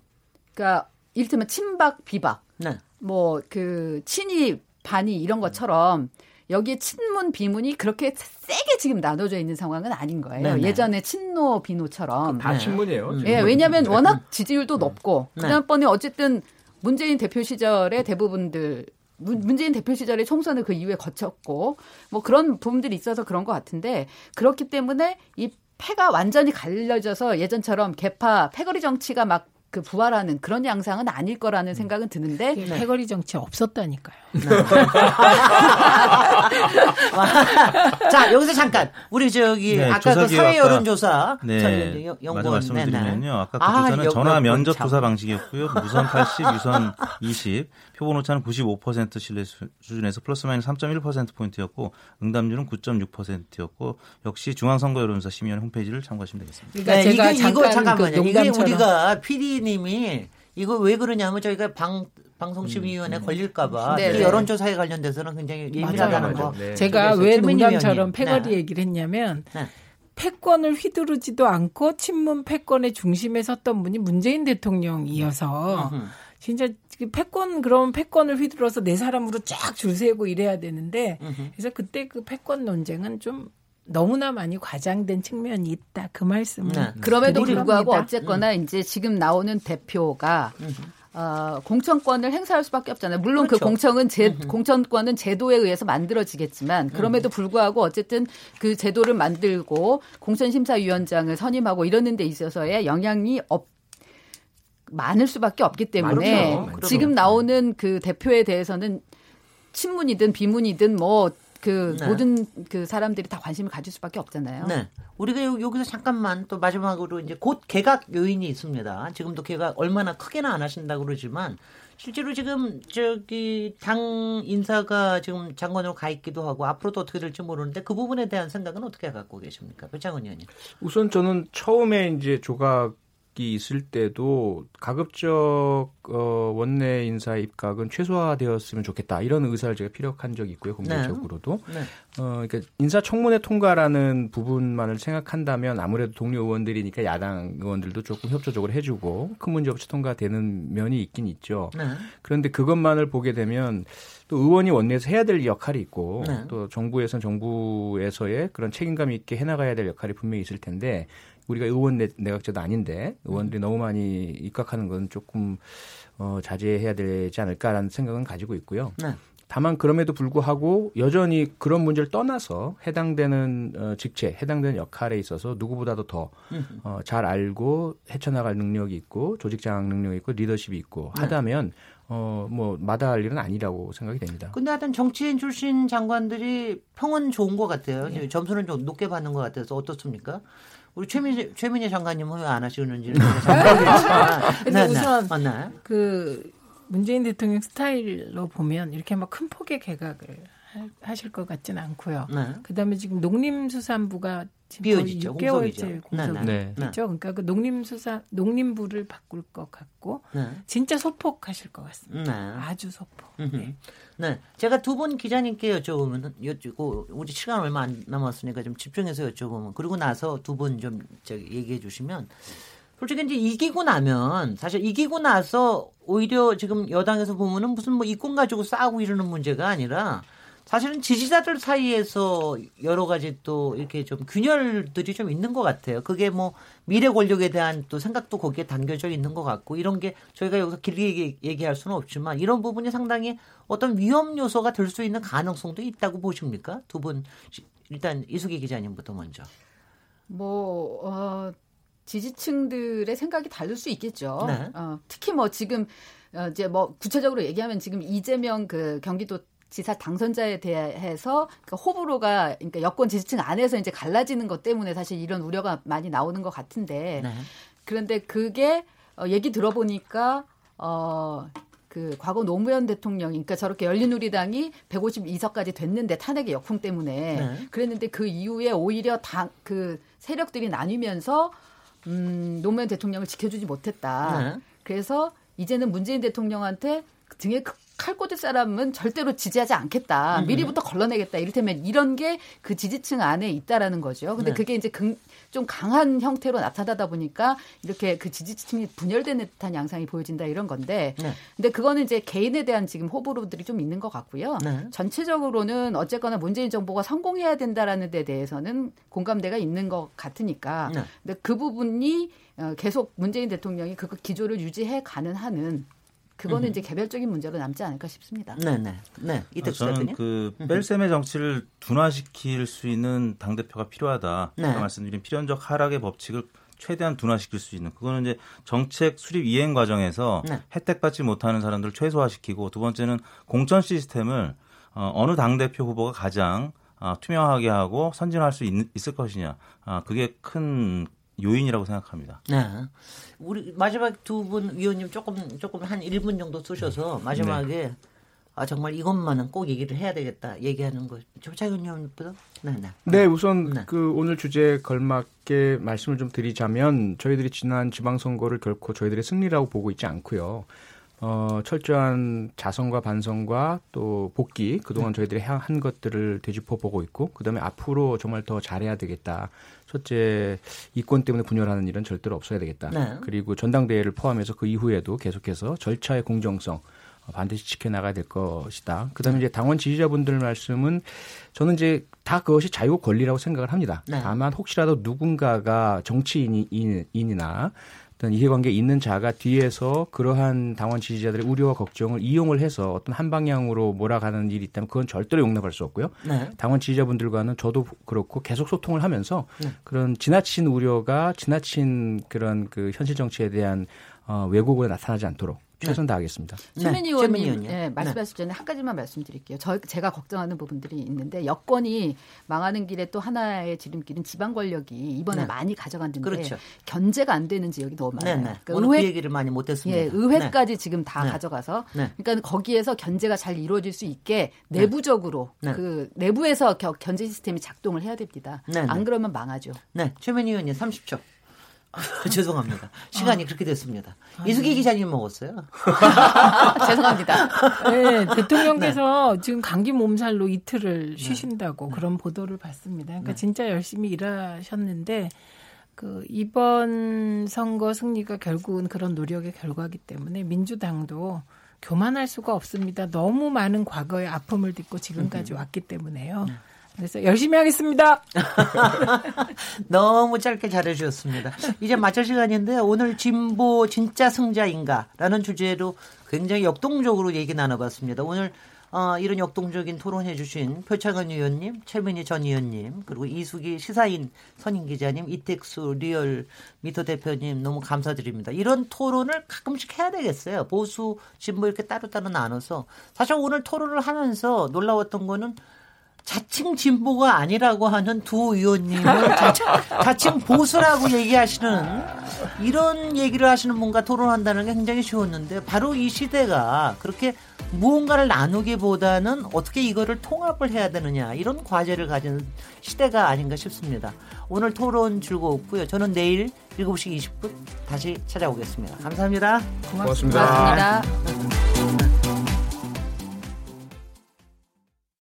그러니까 이를테면 친박 비박 네. 뭐그 친이 반이 이런 것처럼 음. 여기에 친문 비문이 그렇게 세게 지금 나눠져 있는 상황은 아닌 거예요. 네네. 예전에 친노 비노처럼 다 친문이에요. 예, 네, 왜냐하면 워낙 지지율도 네. 높고 네. 그다음번에 어쨌든 문재인 대표 시절에 대부분들 문재인 대표 시절에 총선을 그 이후에 거쳤고 뭐 그런 부분들이 있어서 그런 것 같은데 그렇기 때문에 이 패가 완전히 갈려져서 예전처럼 개파 패거리 정치가 막 그 부활하는 그런 양상은 아닐 거라는 생각은 드는데 네. 패거리 정치 없었다니까요. 네. 자 여기서 잠깐 우리 저기 네, 아까 그 사회 여론조사 네, 연구원 말씀을 드리면요. 아까 그 아, 조사는 전화 면접 조사 방식이었고요. 무선 80, 유선 20, 표본 오차는 95% 신뢰 수준에서 플러스 마이너스 3.1% 포인트였고 응답률은 9.6%였고 역시 중앙선거 여론조사 심의원 홈페이지를 참고하시면 되겠습니다. 그러니까 네, 제가 이게, 이거 잠깐만요. 그 이게 우리가 PD PD님이 이거 왜 그러냐면 저희가 방 방송심의위원회 음, 음. 걸릴까봐 네, 네. 여론조사에 관련돼서는 굉장히 예민하다는 거. 네. 제가 왜 농담처럼 패거리 네. 얘기를 했냐면 네. 패권을 휘두르지도 않고 친문 패권의 중심에 섰던 분이 문재인 대통령이어서 진짜 패권 그럼 패권을 휘둘러서 내 사람으로 쫙 줄 세우고 이래야 되는데 그래서 그때 그 패권 논쟁은 좀 너무나 많이 과장된 측면이 있다. 그 말씀을. 네. 그럼에도 불구하고 어쨌거나 음. 이제 지금 나오는 대표가 음. 어, 공천권을 행사할 수밖에 없잖아요. 물론 그 그렇죠. 그 공천은 제, 음. 공천권은 제도에 의해서 만들어지겠지만 그럼에도 불구하고 어쨌든 그 제도를 만들고 공천심사위원장을 선임하고 이러는 데 있어서의 영향이 없 많을 수밖에 없기 때문에 그렇죠. 지금 나오는 그 대표에 대해서는 친문이든 비문이든 뭐그 네. 모든 그 사람들이 다 관심을 가질 수밖에 없잖아요. 네. 우리가 여기서 잠깐만 또 마지막으로 이제 곧 개각 요인이 있습니다. 지금도 개각 얼마나 크게는 안 하신다고 그러지만 실제로 지금 저기 당 인사가 지금 장관으로 가 있기도 하고 앞으로도 어떻게 될지 모르는데 그 부분에 대한 생각은 어떻게 갖고 계십니까? 배창원 의원님. 우선 저는 처음에 이제 조각 이 있을 때도 가급적 어, 원내 인사 입각은 최소화되었으면 좋겠다 이런 의사를 제가 피력한 적이 있고요 공개적으로도 네. 네. 어, 그러니까 인사청문회 통과라는 부분만을 생각한다면 아무래도 동료 의원들이니까 야당 의원들도 조금 협조적으로 해주고 큰 문제 없이 통과되는 면이 있긴 있죠. 네. 그런데 그것만을 보게 되면 또 의원이 원내에서 해야 될 역할이 있고 네. 또 정부에서는 정부에서의 그런 책임감 있게 해나가야 될 역할이 분명히 있을 텐데 우리가 의원 내, 내각제도 아닌데 의원들이 음. 너무 많이 입각하는 건 조금 어, 자제해야 되지 않을까라는 생각은 가지고 있고요. 네. 다만 그럼에도 불구하고 여전히 그런 문제를 떠나서 해당되는 어, 직책, 해당되는 역할에 있어서 누구보다도 더잘 어, 알고 헤쳐나갈 능력이 있고 조직 장악 능력이 있고 리더십이 있고 네. 하다면 어, 뭐, 마다할 일은 아니라고 생각이 됩니다. 근데 하여튼 정치인 출신 장관들이 평은 좋은 것 같아요. 네. 점수는 좀 높게 받는 것 같아서 어떻습니까? 우리 최민희, 최민희 장관님은 왜 안 하시는지는 잘 모르겠지만. 근데 네, 네. 우선 맞나요? 그 문재인 대통령 스타일로 보면 이렇게 막 큰 폭의 개각을 하실 것 같지는 않고요. 네. 그다음에 지금 농림수산부가 거의 6개월째 공석이죠. 네. 네. 그러니까 그 농림수산 농림부를 바꿀 것 같고 네. 진짜 소폭하실 것 같습니다. 네. 아주 소폭. 네. 네. 제가 두 분 기자님께 여쭤보면 여쭈고 우리 시간 얼마 안 남았으니까 좀 집중해서 여쭤보면 그리고 나서 두 분 좀 얘기해 주시면 솔직히 이제 이기고 나면 사실 이기고 나서 오히려 지금 여당에서 보면은 무슨 뭐 이권 가지고 싸우고 이러는 문제가 아니라 사실은 지지자들 사이에서 여러 가지 또 이렇게 좀 균열들이 좀 있는 것 같아요. 그게 뭐 미래 권력에 대한 또 생각도 거기에 담겨져 있는 것 같고 이런 게 저희가 여기서 길게 얘기, 할 수는 없지만 이런 부분이 상당히 어떤 위험 요소가 될 수 있는 가능성도 있다고 보십니까? 두 분 일단 이수기 기자님부터 먼저. 뭐 어, 지지층들의 생각이 다를 수 있겠죠. 네. 어, 특히 뭐 지금 어, 이제 뭐 구체적으로 얘기하면 지금 이재명 그 경기도 지사 당선자에 대해서 그러니까 호불호가 그러니까 여권 지지층 안에서 이제 갈라지는 것 때문에 사실 이런 우려가 많이 나오는 것 같은데 네. 그런데 그게 어, 얘기 들어보니까 어. 그 과거 노무현 대통령, 그러니까 저렇게 열린우리당이 152석까지 됐는데 탄핵의 역풍 때문에 네. 그랬는데 그 이후에 오히려 당 그 세력들이 나뉘면서 음, 노무현 대통령을 지켜주지 못했다. 네. 그래서 이제는 문재인 대통령한테 등에 칼 꽂을 사람은 절대로 지지하지 않겠다. 미리부터 걸러내겠다. 이를테면 이런 게 그 지지층 안에 있다라는 거죠. 근데 네. 그게 이제 금, 좀 강한 형태로 나타나다 보니까 이렇게 그 지지층이 분열된 듯한 양상이 보여진다 이런 건데. 네. 근데 그거는 이제 개인에 대한 지금 호불호들이 좀 있는 것 같고요. 네. 전체적으로는 어쨌거나 문재인 정부가 성공해야 된다라는 데 대해서는 공감대가 있는 것 같으니까. 네. 근데 그 부분이 어, 계속 문재인 대통령이 그 기조를 유지해 가는 한은 그거는 음. 이제 개별적인 문제로 남지 않을까 싶습니다. 네, 네, 네. 이때 저는 그 뺄셈의 정치를 둔화시킬 수 있는 당 대표가 필요하다. 네. 아까 말씀드린 필연적 하락의 법칙을 최대한 둔화시킬 수 있는 그거는 이제 정책 수립 이행 과정에서 네. 혜택 받지 못하는 사람들을 최소화시키고 두 번째는 공천 시스템을 어, 어느 당 대표 후보가 가장 어, 투명하게 하고 선진화할 수 있, 있을 것이냐. 아, 그게 큰 요인이라고 생각합니다. 네. 우리 마지막 두 분 위원님 조금 조금 한 1분 정도 쓰셔서 네. 마지막에 네. 아 정말 이것만은 꼭 얘기를 해야 되겠다 얘기하는 거. 조차현 의원님부터. 네, 네. 네, 우선 네. 그 오늘 주제에 걸맞게 말씀을 좀 드리자면 저희들이 지난 지방선거를 결코 저희들의 승리라고 보고 있지 않고요. 어, 철저한 자성과 반성과 또 복귀 그동안 네. 저희들이 한 것들을 되짚어 보고 있고 그다음에 앞으로 정말 더 잘해야 되겠다. 첫째 이권 때문에 분열하는 일은 절대로 없어야 되겠다. 네. 그리고 전당대회를 포함해서 그 이후에도 계속해서 절차의 공정성 반드시 지켜나가야 될 것이다. 그다음에 네. 이제 당원 지지자분들 말씀은 저는 이제 다 그것이 자유 권리라고 생각을 합니다. 네. 다만 혹시라도 누군가가 정치인이나 어떤 이해관계 있는 자가 뒤에서 그러한 당원 지지자들의 우려와 걱정을 이용을 해서 어떤 한 방향으로 몰아가는 일이 있다면 그건 절대로 용납할 수 없고요. 네. 당원 지지자분들과는 저도 그렇고 계속 소통을 하면서 네. 그런 지나친 우려가 지나친 그런 그 현실 정치에 대한 어, 왜곡으로 나타나지 않도록 최선 다하겠습니다. 네. 최민희 의원님 네, 말씀하시기 전에 한 가지만 말씀드릴게요. 저, 제가 걱정하는 부분들이 있는데 여권이 망하는 길에 또 하나의 지름길은 지방 권력이 이번에 네. 많이 가져갔는데 그렇죠. 견제가 안 되는 지역이 너무 많아요. 네, 네. 그러니까 오늘 그 의회, 그 얘기를 많이 못했습니다. 예, 의회까지 네. 지금 다 네. 가져가서 그러니까 거기에서 견제가 잘 이루어질 수 있게 내부적으로 그 내부에서 견제 시스템이 작동을 해야 됩니다. 안 그러면 망하죠. 네, 최민희 의원님 30초. 죄송합니다. 시간이 아. 그렇게 됐습니다. 아, 이수기 네. 기자님 먹었어요. 죄송합니다. 네, 대통령께서 네. 지금 감기 몸살로 이틀을 네. 쉬신다고 네. 그런 보도를 봤습니다. 그러니까 네. 진짜 열심히 일하셨는데 그 이번 선거 승리가 결국은 그런 노력의 결과이기 때문에 민주당도 교만할 수가 없습니다. 너무 많은 과거의 아픔을 딛고 지금까지 음. 왔기 때문에요. 그래서 열심히 하겠습니다. 너무 짧게 잘해주셨습니다. 이제 마칠 시간인데 오늘 진보 진짜 승자인가라는 주제로 굉장히 역동적으로 얘기 나눠봤습니다. 오늘 어, 이런 역동적인 토론해 주신 표창원 의원님, 최민희 전 의원님, 그리고 이숙이 시사인 선임 기자님, 이택수 리얼 미터 대표님 너무 감사드립니다. 이런 토론을 가끔씩 해야 되겠어요. 보수, 진보 이렇게 따로따로 나눠서. 사실 오늘 토론을 하면서 놀라웠던 거는 자칭 진보가 아니라고 하는 두 의원님을 자칭, 자칭 보수라고 얘기하시는 이런 얘기를 하시는 분과 토론한다는 게 굉장히 쉬웠는데 바로 이 시대가 그렇게 무언가를 나누기보다는 어떻게 이거를 통합을 해야 되느냐 이런 과제를 가진 시대가 아닌가 싶습니다. 오늘 토론 즐거웠고요. 저는 내일 7시 20분 다시 찾아오겠습니다. 감사합니다. 고맙습니다. 고맙습니다.